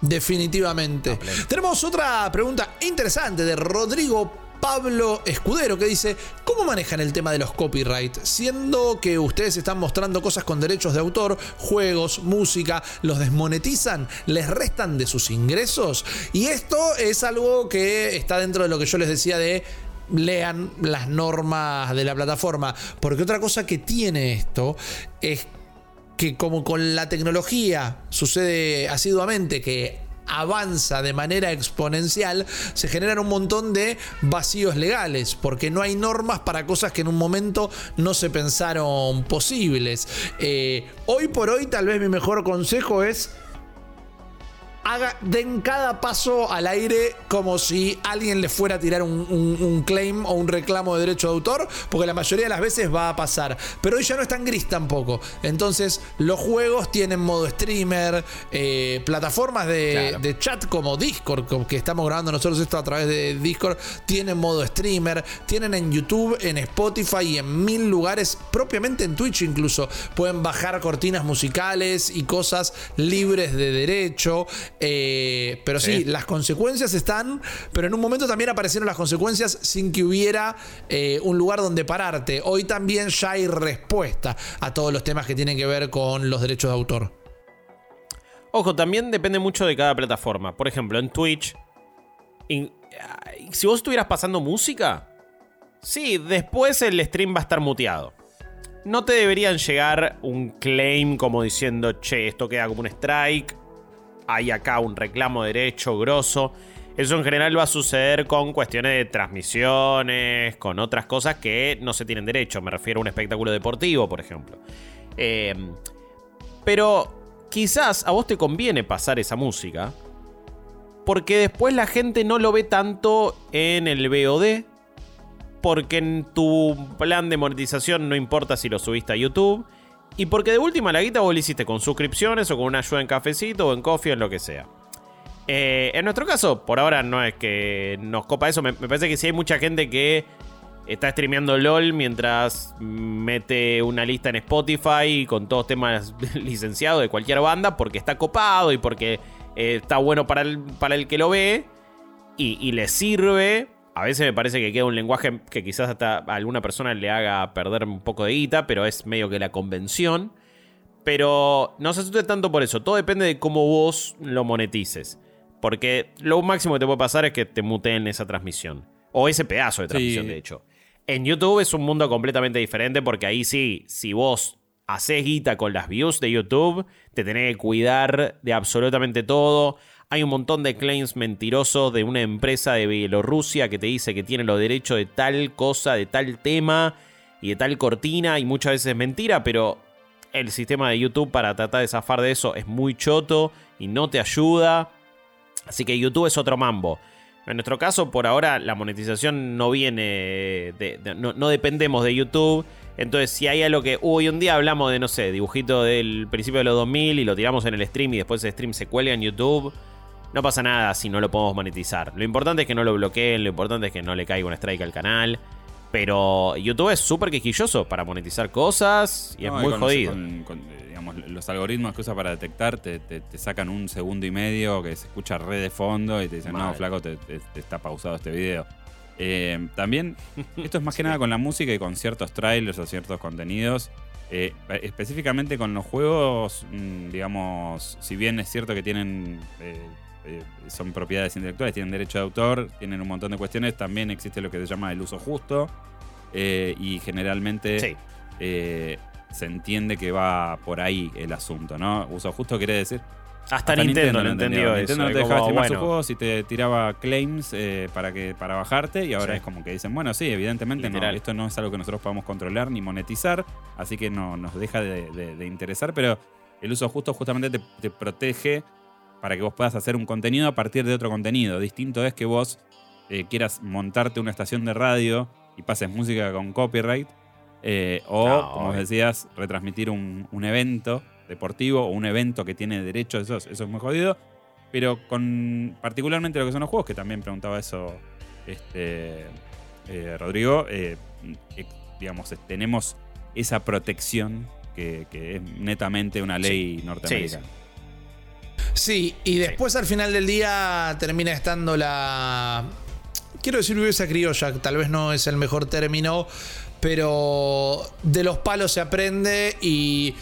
Definitivamente. Tenemos otra pregunta interesante de Rodrigo Pablo Escudero que dice, ¿cómo manejan el tema de los copyright? Siendo que ustedes están mostrando cosas con derechos de autor, juegos, música, ¿los desmonetizan? ¿Les restan de sus ingresos? Y esto es algo que está dentro de lo que yo les decía de lean las normas de la plataforma. Porque otra cosa que tiene esto es que como con la tecnología sucede asiduamente que avanza de manera exponencial, se generan un montón de vacíos legales, porque no hay normas para cosas que en un momento no se pensaron posibles. Eh, hoy por hoy tal vez mi mejor consejo es haga, den cada paso al aire como si alguien le fuera a tirar un, claim o un reclamo de derecho de autor, porque la mayoría de las veces va a pasar. Pero hoy ya no es tan gris tampoco. Entonces, los juegos tienen modo streamer, eh, plataformas de, chat como Discord, que estamos grabando nosotros esto a través de Discord, tienen modo streamer, tienen en YouTube, en Spotify y en mil lugares, propiamente en Twitch incluso, pueden bajar cortinas musicales y cosas libres de derecho. Eh, pero sí, las consecuencias están, pero en un momento también aparecieron las consecuencias sin que hubiera eh, un lugar donde pararte. Hoy también ya hay respuesta a todos los temas que tienen que ver con los derechos de autor. Ojo, también depende mucho de cada plataforma. Por ejemplo, en Twitch, si vos estuvieras pasando música, sí, después el stream va a estar muteado. No te deberían llegar un claim como diciendo, che, esto queda como un strike hay acá un reclamo de derecho grosso. Eso en general va a suceder con cuestiones de transmisiones, con otras cosas que no se tienen derecho. Me refiero a un espectáculo deportivo, por ejemplo. Em, pero quizás a vos te conviene pasar esa música. Porque después la gente no lo ve tanto en el VOD. Porque en tu plan de monetización no importa si lo subiste a YouTube. Y porque de última la guita vos lo hiciste con suscripciones o con una ayuda en cafecito o en coffee o en lo que sea. Eh, en nuestro caso, por ahora no es que nos copa eso. Me, parece que si hay mucha gente que está streameando LOL mientras mete una lista en Spotify con todos temas licenciados de cualquier banda porque está copado y porque eh, está bueno para el, para el que lo ve y, y le sirve A veces me parece que queda un lenguaje que quizás hasta a alguna persona le haga perder un poco de guita, pero es medio que la convención. Pero no se asuste tanto por eso. Todo depende de cómo vos lo monetices. Porque lo máximo que te puede pasar es que te muteen esa transmisión. O ese pedazo de transmisión, de hecho. En YouTube es un mundo completamente diferente porque ahí sí, si vos haces guita con las views de YouTube, te tenés que cuidar de absolutamente todo. Hay un montón de claims mentirosos de una empresa de Bielorrusia que te dice que tiene los derechos de tal cosa, de tal tema y de tal cortina y muchas veces es mentira, pero el sistema de YouTube para tratar de zafar de eso es muy choto y no te ayuda. Así que YouTube es otro mambo. En nuestro caso, por ahora, la monetización no viene de, no, dependemos de YouTube. Entonces, si hay algo que hoy un día hablamos de, no sé, dibujito del principio de los 2000 y lo tiramos en el stream y después ese stream se cuelga en YouTube, no pasa nada si no lo podemos monetizar. Lo importante es que no lo bloqueen, lo importante es que no le caiga un strike al canal. Pero YouTube es súper quejilloso para monetizar cosas y es muy jodido los algoritmos que usa para detectar te, sacan un segundo y medio que se escucha re de fondo y te dicen, no, flaco, te, está pausado este video. Eh, también, esto es más que nada con la música y con ciertos trailers o ciertos contenidos. Eh, específicamente con los juegos, mm, digamos, si bien es cierto que tienen eh, son propiedades intelectuales, tienen derecho de autor, tienen un montón de cuestiones, también existe lo que se llama el uso justo. y generalmente sí se entiende que va por ahí el asunto, ¿no? Uso justo quiere decir. Hasta, Nintendo, lo entendió. Nintendo no te dejaba streamar sus juegos y te tiraba claims eh, para que para bajarte y ahora es como que dicen, bueno, sí, evidentemente no, esto no es algo que nosotros podamos controlar ni monetizar, así que no nos deja de, interesar, pero el uso justo justamente te, protege para que vos puedas hacer un contenido a partir de otro contenido. Distinto es que vos eh, quieras montarte una estación de radio y pases música con copyright eh, o, como decías, retransmitir un, evento deportivo o un evento que tiene derecho, eso, eso es muy jodido. Pero con particularmente lo que son los juegos, que también preguntaba eso este, eh, Rodrigo, digamos, tenemos esa protección que, es netamente una ley norteamericana. Sí, y después al final del día termina estando la. Quiero decir esa criolla, tal vez no es el mejor término, pero de los palos se aprende y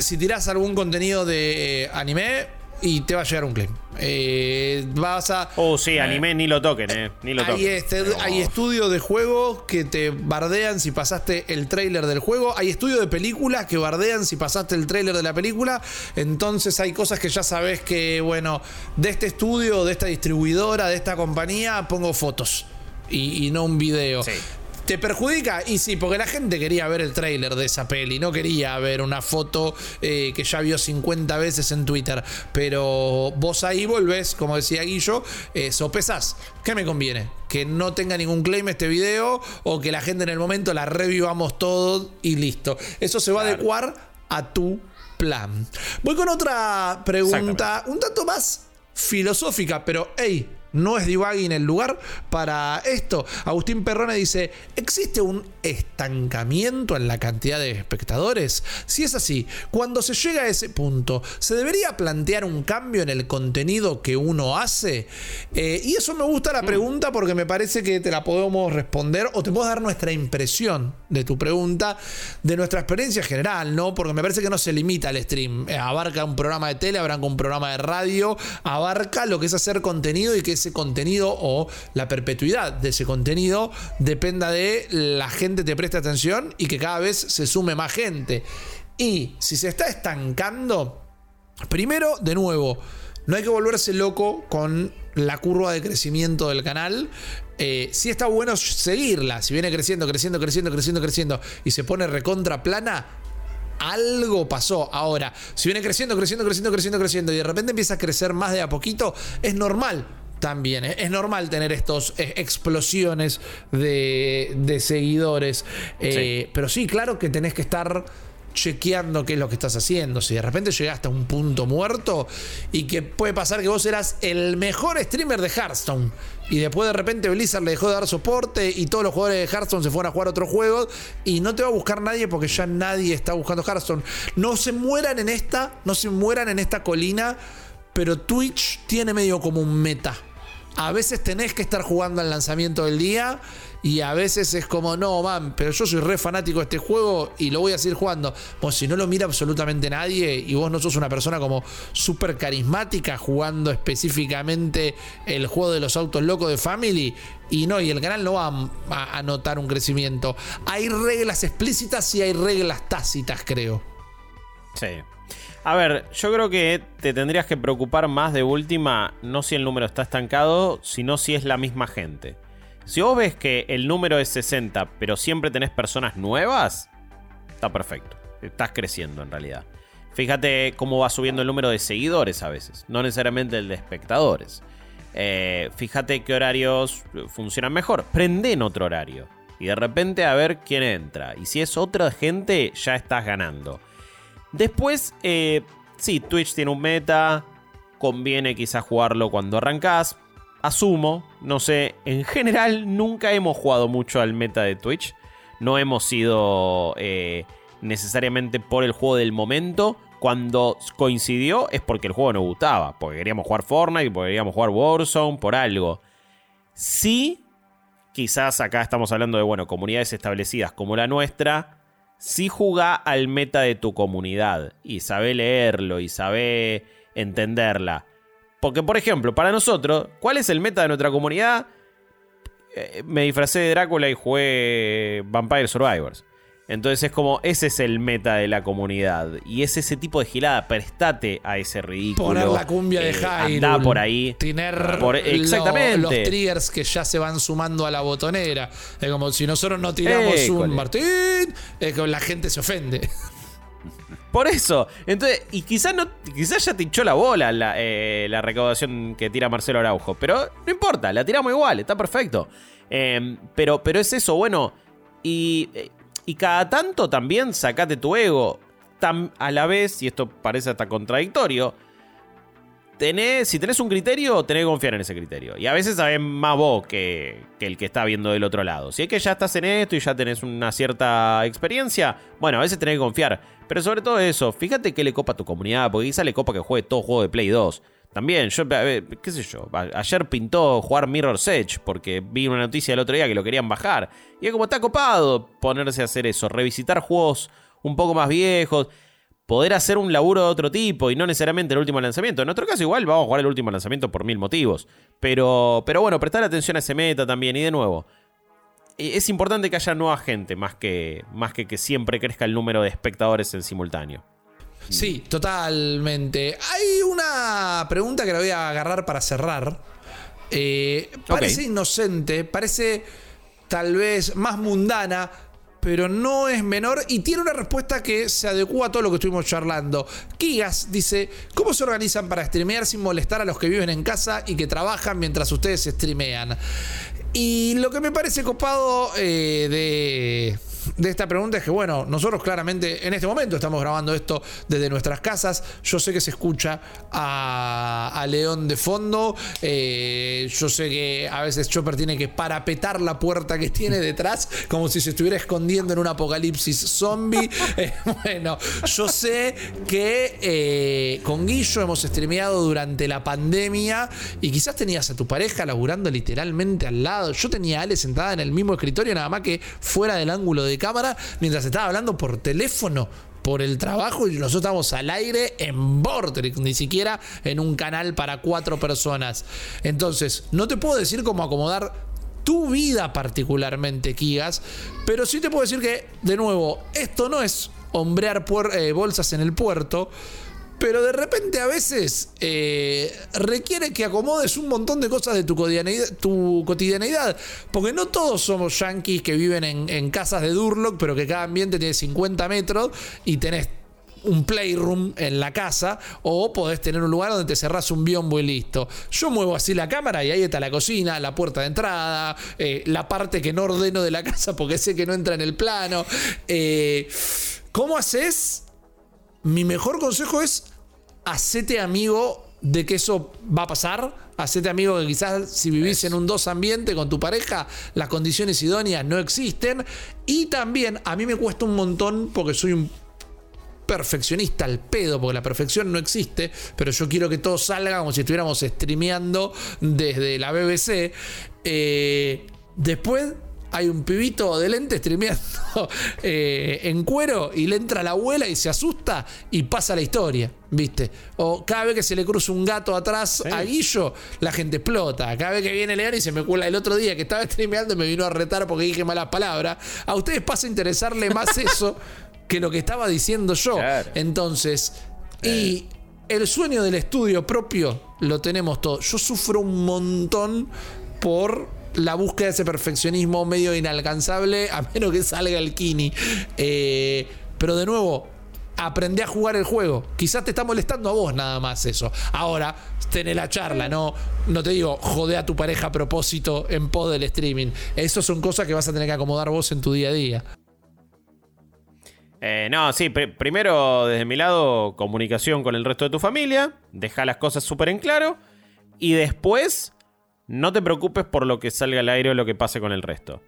si tiras algún contenido de anime y te va a llegar un claim. Eh, vas a. Oh, sí, anime ni lo toquen, eh. Ni lo hay, este, hay estudios de juegos que te bardean si pasaste el trailer del juego. Hay estudios de películas que bardean si pasaste el trailer de la película. Entonces hay cosas que ya sabes que, bueno, de este estudio, de esta distribuidora, de esta compañía, pongo fotos. Y, y no un video. Sí. ¿Te perjudica? Y sí, porque la gente quería ver el tráiler de esa peli, no quería ver una foto eh, que ya vio 50 veces en Twitter. Pero vos ahí volvés, como decía Guillo, eh, sopesás. ¿Qué me conviene? Que no tenga ningún claim este video o que la gente en el momento la revivamos todo y listo. Eso se va a adecuar a tu plan. Voy con otra pregunta, un tanto más filosófica, pero hey no es debugging el lugar para esto. Agustín Perrone dice, ¿existe un estancamiento en la cantidad de espectadores? Si es así, cuando se llega a ese punto, ¿se debería plantear un cambio en el contenido que uno hace? Eh, y eso me gusta la mm. pregunta porque me parece que te la podemos responder o te podemos dar nuestra impresión de tu pregunta, de nuestra experiencia general, ¿no? Porque me parece que no se limita al stream. Eh, abarca un programa de tele, abarca un programa de radio, abarca lo que es hacer contenido y que ese contenido o la perpetuidad de ese contenido dependa de la gente te preste atención y que cada vez se sume más gente. Y si se está estancando, primero, de nuevo, no hay que volverse loco con la curva de crecimiento del canal. Eh, si está bueno seguirla. Si viene creciendo, creciendo, creciendo, creciendo, creciendo y se pone recontra plana, algo pasó. Ahora, si viene creciendo, creciendo, creciendo, creciendo, creciendo y de repente empieza a crecer más de a poquito, es normal también. Es normal tener estos eh, explosiones de, seguidores. Eh, pero sí, claro que tenés que estar chequeando qué es lo que estás haciendo. Si de repente llegaste a un punto muerto y que puede pasar que vos eras el mejor streamer de Hearthstone y después de repente Blizzard le dejó de dar soporte y todos los jugadores de Hearthstone se fueron a jugar otro juego y no te va a buscar nadie porque ya nadie está buscando Hearthstone. No se mueran en esta, no se mueran en esta colina, pero Twitch tiene medio como un meta a veces tenés que estar jugando al lanzamiento del día y a veces es como, no, man, pero yo soy re fanático de este juego y lo voy a seguir jugando. Pues si no lo mira absolutamente nadie y vos no sos una persona como súper carismática jugando específicamente el juego de los autos locos de Family y no, y el canal no va a, a notar un crecimiento. Hay reglas explícitas y hay reglas tácitas, creo. Sí. A ver, yo creo que te tendrías que preocupar más de última, no si el número está estancado, sino si es la misma gente. Si vos ves que el número es 60, pero siempre tenés personas nuevas, está perfecto. Estás creciendo en realidad. Fíjate cómo va subiendo el número de seguidores a veces, no necesariamente el de espectadores. Eh, fíjate qué horarios funcionan mejor. Prende en otro horario. Y de repente a ver quién entra. Y si es otra gente, ya estás ganando. Después, eh, sí, Twitch tiene un meta. Conviene quizás jugarlo cuando arrancás asumo, no sé, en general nunca hemos jugado mucho al meta de Twitch. No hemos sido eh, necesariamente por el juego del momento. Cuando coincidió es porque el juego nos gustaba, porque queríamos jugar Fortnite, porque queríamos jugar Warzone, por algo. Sí, quizás acá estamos hablando de, bueno, comunidades establecidas como la nuestra. Sí jugá al meta de tu comunidad y sabe leerlo y sabe entenderla. Porque, por ejemplo, para nosotros, ¿cuál es el meta de nuestra comunidad? Eh, me disfracé de Drácula y jugué Vampire Survivors. Entonces es como, ese es el meta de la comunidad. Y es ese tipo de gilada. Prestate a ese ridículo. Poner la cumbia de Hyrule. Eh, anda por ahí. Tener por, exactamente. los triggers que ya se van sumando a la botonera. Es como si nosotros no tiramos un Martín, es que la gente se ofende. Por eso. Entonces, y quizás no, quizás ya te hinchó la bola eh, la, recaudación que tira Marcelo Araujo. Pero no importa, la tiramos igual, está perfecto. Em, pero, pero es eso, bueno. Y, eh, y cada tanto también sacate tu ego. a la vez, y esto parece hasta contradictorio, tenés, si tenés un criterio, tenés que confiar en ese criterio. Y a veces sabés más vos que, que, el que está viendo del otro lado. Si es que ya estás en esto y ya tenés una cierta experiencia, bueno, a veces tenés que confiar. Pero sobre todo eso, fíjate qué le copa a tu comunidad, porque quizá le copa que juegue todo juego de Play 2. También, yo, qué sé yo, ayer pintó jugar Mirror's Edge porque vi una noticia el otro día que lo querían bajar. Y es como está copado ponerse a hacer eso, revisitar juegos un poco más viejos, poder hacer un laburo de otro tipo y no necesariamente el último lanzamiento. En otro caso igual vamos a jugar el último lanzamiento por mil motivos. Pero, pero bueno, prestar atención a ese meta también y de nuevo. Eh, es importante que haya nueva gente, más que, más que que siempre crezca el número de espectadores en simultáneo. Sí, totalmente. Hay una pregunta que la voy a agarrar para cerrar. Eh, parece inocente, parece tal vez más mundana, pero no es menor y tiene una respuesta que se adecua a todo lo que estuvimos charlando. Kigas dice, ¿cómo se organizan para streamear sin molestar a los que viven en casa y que trabajan mientras ustedes streamean? Y lo que me parece copado eh, de de esta pregunta es que, bueno, nosotros claramente en este momento estamos grabando esto desde nuestras casas. Yo sé que se escucha a, León de fondo. Eh, yo sé que a veces Chopper tiene que parapetar la puerta que tiene detrás, como si se estuviera escondiendo en un apocalipsis zombie. Eh, bueno, yo sé que eh, con Guillo hemos streameado durante la pandemia y quizás tenías a tu pareja laburando literalmente al lado. Yo tenía a Ale sentada en el mismo escritorio, nada más que fuera del ángulo de cámara mientras estaba hablando por teléfono por el trabajo y nosotros estamos al aire en Vortex, ni siquiera en un canal para cuatro personas. Entonces, no te puedo decir cómo acomodar tu vida particularmente, Kigas, pero sí te puedo decir que, de nuevo, esto no es hombrear eh, bolsas en el puerto, pero de repente a veces eh, requiere que acomodes un montón de cosas de tu cotidianeidad, tu cotidianeidad. Porque no todos somos yankees que viven en, casas de Durlock, pero que cada ambiente tiene 50 metros y tenés un playroom en la casa o podés tener un lugar donde te cerrás un biombo y listo. Yo muevo así la cámara y ahí está la cocina, la puerta de entrada, eh, la parte que no ordeno de la casa porque sé que no entra en el plano. Eh, ¿Cómo haces? Mi mejor consejo es hacete amigo de que eso va a pasar. Hacete amigo que quizás si vivís en un dos ambiente con tu pareja, las condiciones idóneas no existen. Y también a mí me cuesta un montón porque soy un perfeccionista al pedo, porque la perfección no existe, pero yo quiero que todo salga como si estuviéramos streameando desde la BBC. Eh, después hay un pibito de lente streameando eh, en cuero y le entra la abuela y se asusta y pasa la historia, ¿viste? O cada vez que se le cruza un gato atrás a Guillo, la gente explota. Cada vez que viene León y se me cuela el otro día que estaba streameando y me vino a retar porque dije malas palabras, a ustedes pasa a interesarle más eso que lo que estaba diciendo yo. Entonces, y el sueño del estudio propio lo tenemos todo. Yo sufro un montón por la búsqueda de ese perfeccionismo medio inalcanzable, a menos que salga el Kini. Eh, pero de nuevo, aprende a jugar el juego. Quizás te está molestando a vos nada más eso. Ahora, tené la charla, no, no te digo, jode a tu pareja a propósito en pos del streaming. Eso son cosas que vas a tener que acomodar vos en tu día a día. Eh, no, sí, primero desde mi lado, comunicación con el resto de tu familia, deja las cosas súper en claro y después no te preocupes por lo que salga al aire o lo que pase con el resto.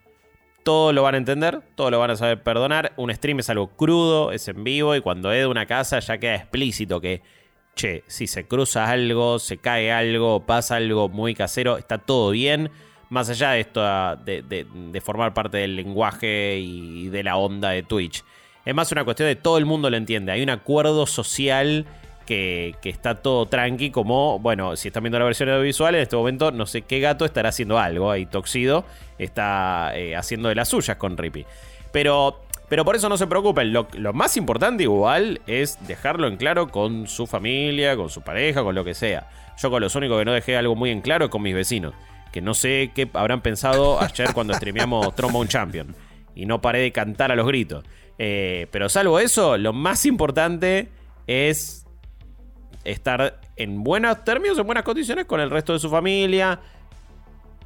Todo lo van a entender, todo lo van a saber perdonar. Un stream es algo crudo, es en vivo y cuando es de una casa ya queda explícito que, che, si se cruza algo, se cae algo, pasa algo muy casero, está todo bien. Más allá de esto de, de formar parte del lenguaje y de la onda de Twitch. Es más una cuestión de todo el mundo lo entiende. Hay un acuerdo social que, está todo tranqui, como, bueno, si están viendo la versión audiovisual, en este momento no sé qué gato estará haciendo algo ahí, Toxido está eh, haciendo de las suyas con Rippy. Pero, pero por eso no se preocupen, lo, más importante igual es dejarlo en claro con su familia, con su pareja, con lo que sea. Yo con los únicos que no dejé algo muy en claro es con mis vecinos, que no sé qué habrán pensado ayer cuando streameamos Trombone Champion. Y no paré de cantar a los gritos. Eh, pero salvo eso, lo más importante es estar en buenos términos, en buenas condiciones con el resto de su familia.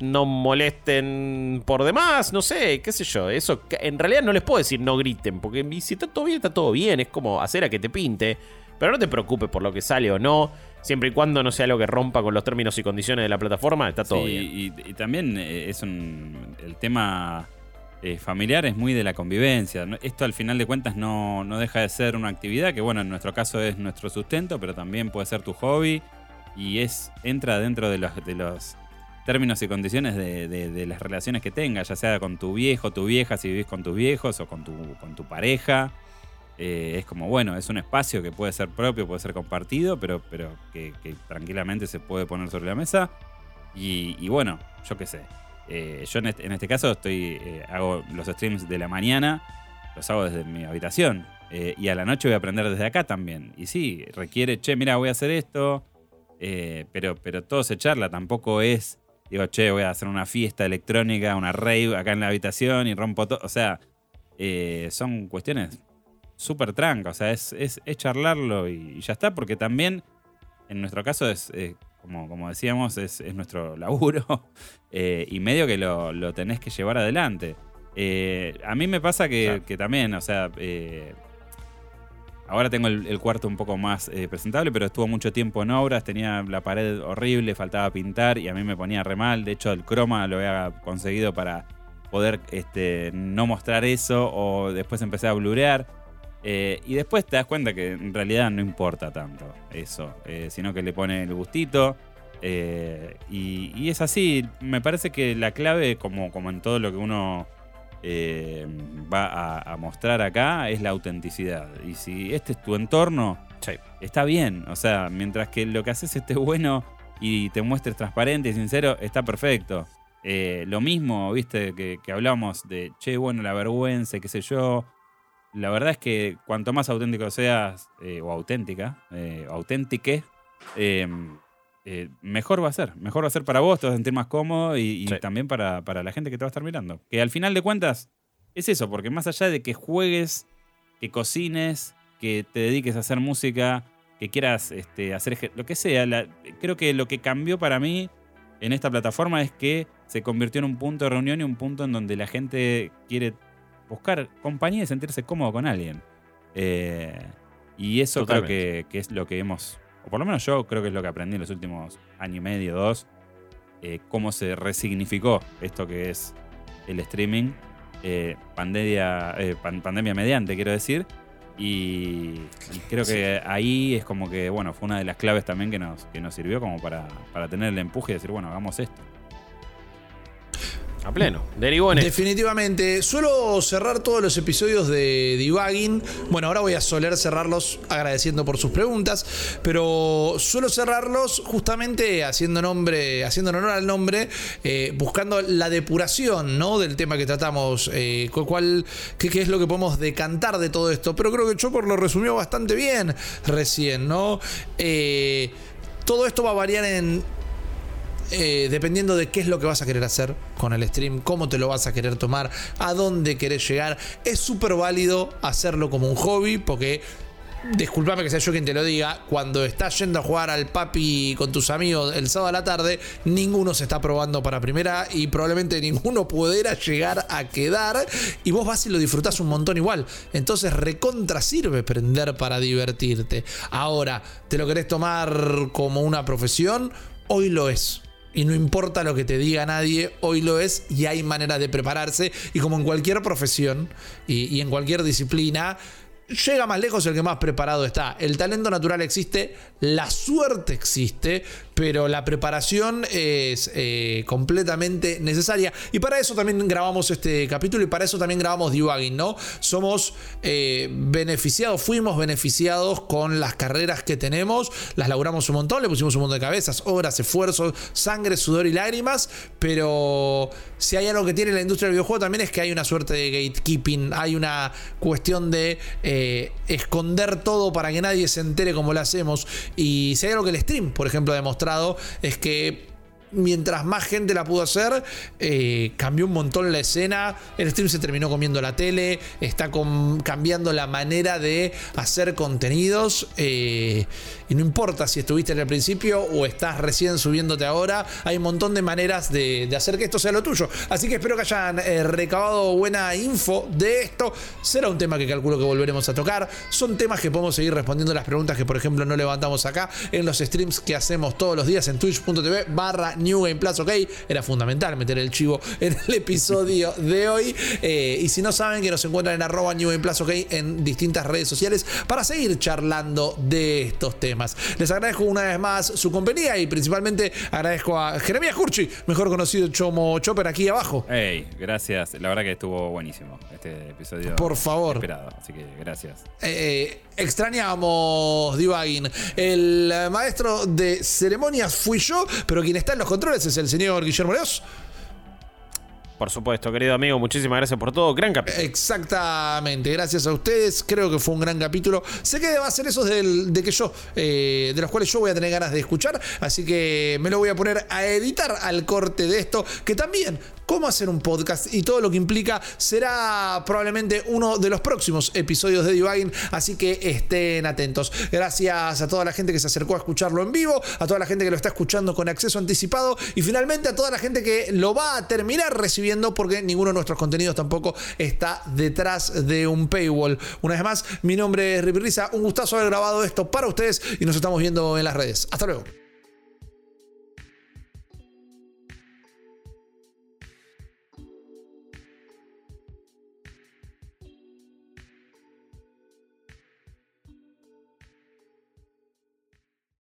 No molesten por demás, no sé, qué sé yo. Eso en realidad no les puedo decir no griten, porque si está todo bien, está todo bien. Es como hacer a que te pinte. Pero no te preocupes por lo que sale o no. Siempre y cuando no sea algo que rompa con los términos y condiciones de la plataforma, está todo bien. Y, también eh, es un. El tema eh, familiar es muy de la convivencia. Esto al final de cuentas no, deja de ser una actividad que, bueno, en nuestro caso es nuestro sustento, pero también puede ser tu hobby y es entra dentro de los, los términos y condiciones de, las relaciones que tengas, ya sea con tu viejo, tu vieja, si vivís con tus viejos o con tu, con tu pareja. Eh, es como, bueno, es un espacio que puede ser propio, puede ser compartido, pero, pero que, tranquilamente se puede poner sobre la mesa. Y, y bueno, yo qué sé, eh, yo en este, caso estoy eh, hago los streams de la mañana, los hago desde mi habitación. Eh, y a la noche voy a aprender desde acá también. Y sí, requiere, che, mira, voy a hacer esto. pero, pero todo se charla, tampoco es, digo, che, voy a hacer una fiesta electrónica, una rave acá en la habitación y rompo todo. O sea, son cuestiones súper trancas. O sea, es, es, charlarlo y, ya está, porque también en nuestro caso es como, como decíamos, es, nuestro laburo eh, y medio que lo, tenés que llevar adelante. Eh, a mí me pasa que, también, o sea, eh, ahora tengo el, cuarto un poco más presentable, pero estuvo mucho tiempo en obras, tenía la pared horrible, faltaba pintar y a mí me ponía re mal. De hecho, el croma lo había conseguido para poder este, no mostrar eso o después empecé a blurear. Eh, y después te das cuenta que en realidad no importa tanto eso, eh, sino que le pone el gustito. Eh, y, es así, me parece que la clave, como, como en todo lo que uno va a, mostrar acá, es la autenticidad. Y si este es tu entorno, está bien. O sea, mientras que lo que haces esté bueno y te muestres transparente y sincero, está perfecto. lo mismo, viste, que, que hablamos de, che, bueno, la vergüenza, qué sé yo la verdad es que cuanto más auténtico seas, eh, o auténtica, eh, auténtique, em, eh, mejor va a ser. Mejor va a ser para vos, te vas a sentir más cómodo y, también para, la gente que te va a estar mirando. Que al final de cuentas es eso, porque más allá de que juegues, que cocines, que te dediques a hacer música, que quieras este, hacer lo que sea, creo que lo que cambió para mí en esta plataforma es que se convirtió en un punto de reunión y un punto en donde la gente quiere buscar compañía y sentirse cómodo con alguien. Eh, y eso creo que, es lo que hemos, o por lo menos yo creo que es lo que aprendí en los últimos año y medio, dos, eh, cómo se resignificó esto que es el streaming, eh, pandemia, pandemia mediante, quiero decir, Y, y creo que ahí es como que, bueno, fue una de las claves también que nos, que nos sirvió como para, para tener el empuje y decir, bueno, hagamos esto. A pleno. Derivó en esto. Definitivamente. Suelo cerrar todos los episodios de debugging. Bueno, ahora voy a soler cerrarlos agradeciendo por sus preguntas. Pero suelo cerrarlos justamente haciendo nombre, haciendo honor al nombre, eh, buscando la depuración ¿no? del tema que tratamos. Eh, cu- cuál, qué, qué es lo que podemos decantar de todo esto. Pero creo que Chopper lo resumió bastante bien recién, ¿no? Eh, todo esto va a variar en eh, dependiendo de qué es lo que vas a querer hacer con el stream, cómo te lo vas a querer tomar, a dónde querés llegar. Es súper válido hacerlo como un hobby, porque, disculpame que sea yo quien te lo diga, cuando estás yendo a jugar al papi con tus amigos el sábado a la tarde, ninguno se está probando para primera y probablemente ninguno pudiera llegar a quedar. Y vos vas y lo disfrutás un montón igual. Entonces, recontra sirve prender para divertirte. Ahora, ¿te lo querés tomar como una profesión? Hoy lo es. Y no importa lo que te diga nadie, hoy lo es y hay maneras de prepararse. Y como en cualquier profesión y, y en cualquier disciplina, llega más lejos el que más preparado está. El talento natural existe, la suerte existe, pero la preparación es eh, completamente necesaria. Y para eso también grabamos este capítulo y para eso también grabamos debugging, ¿no? Somos eh, beneficiados, fuimos beneficiados con las carreras que tenemos, las laburamos un montón, le pusimos un montón de cabezas, horas, esfuerzos, sangre, sudor y lágrimas, pero si hay algo que tiene la industria del videojuego también es que hay una suerte de gatekeeping, hay una cuestión de eh, esconder todo para que nadie se entere como lo hacemos. Y si hay algo que el stream, por ejemplo, ha es que mientras más gente la pudo hacer, eh, cambió un montón la escena. El stream se terminó comiendo la tele, está cambiando la manera de hacer contenidos. eh, y no importa si estuviste en el principio o estás recién subiéndote ahora, hay un montón de maneras de, hacer que esto sea lo tuyo. Así que espero que hayan eh, recabado buena info de esto. Será un tema que calculo que volveremos a tocar. Son temas que podemos seguir respondiendo las preguntas que, por ejemplo, no levantamos acá en los streams que hacemos todos los días en twitch.tv barra New Game Plus, ok. Era fundamental meter el chivo en el episodio de hoy. Eh, y si no saben que nos encuentran en arroba New Game Plus, ok, en distintas redes sociales para seguir charlando de estos temas. Les agradezco una vez más su compañía y principalmente agradezco a Jeremías Curchi, mejor conocido como Chopper aquí abajo. Hey, gracias. La verdad que estuvo buenísimo este episodio. Por favor. Esperado, así que gracias. Eh, extrañamos debugging. El eh, maestro de ceremonias fui yo, pero quien está en los controles es el señor Guillermo Leos. Por supuesto, querido amigo, muchísimas gracias por todo. Gran capítulo. Exactamente, gracias a ustedes. Creo que fue un gran capítulo. Sé que va a ser esos del- de que yo, eh, de los cuales yo voy a tener ganas de escuchar. Así que me lo voy a poner a editar al corte de esto. Que también, cómo hacer un podcast y todo lo que implica, será probablemente uno de los próximos episodios de Debugging. Así que estén atentos. Gracias a toda la gente que se acercó a escucharlo en vivo, a toda la gente que lo está escuchando con acceso anticipado y finalmente a toda la gente que lo va a terminar recibiendo porque ninguno de nuestros contenidos tampoco está detrás de un paywall. Una vez más, mi nombre es Ripi Risa, un gustazo haber grabado esto para ustedes y nos estamos viendo en las redes. Hasta luego.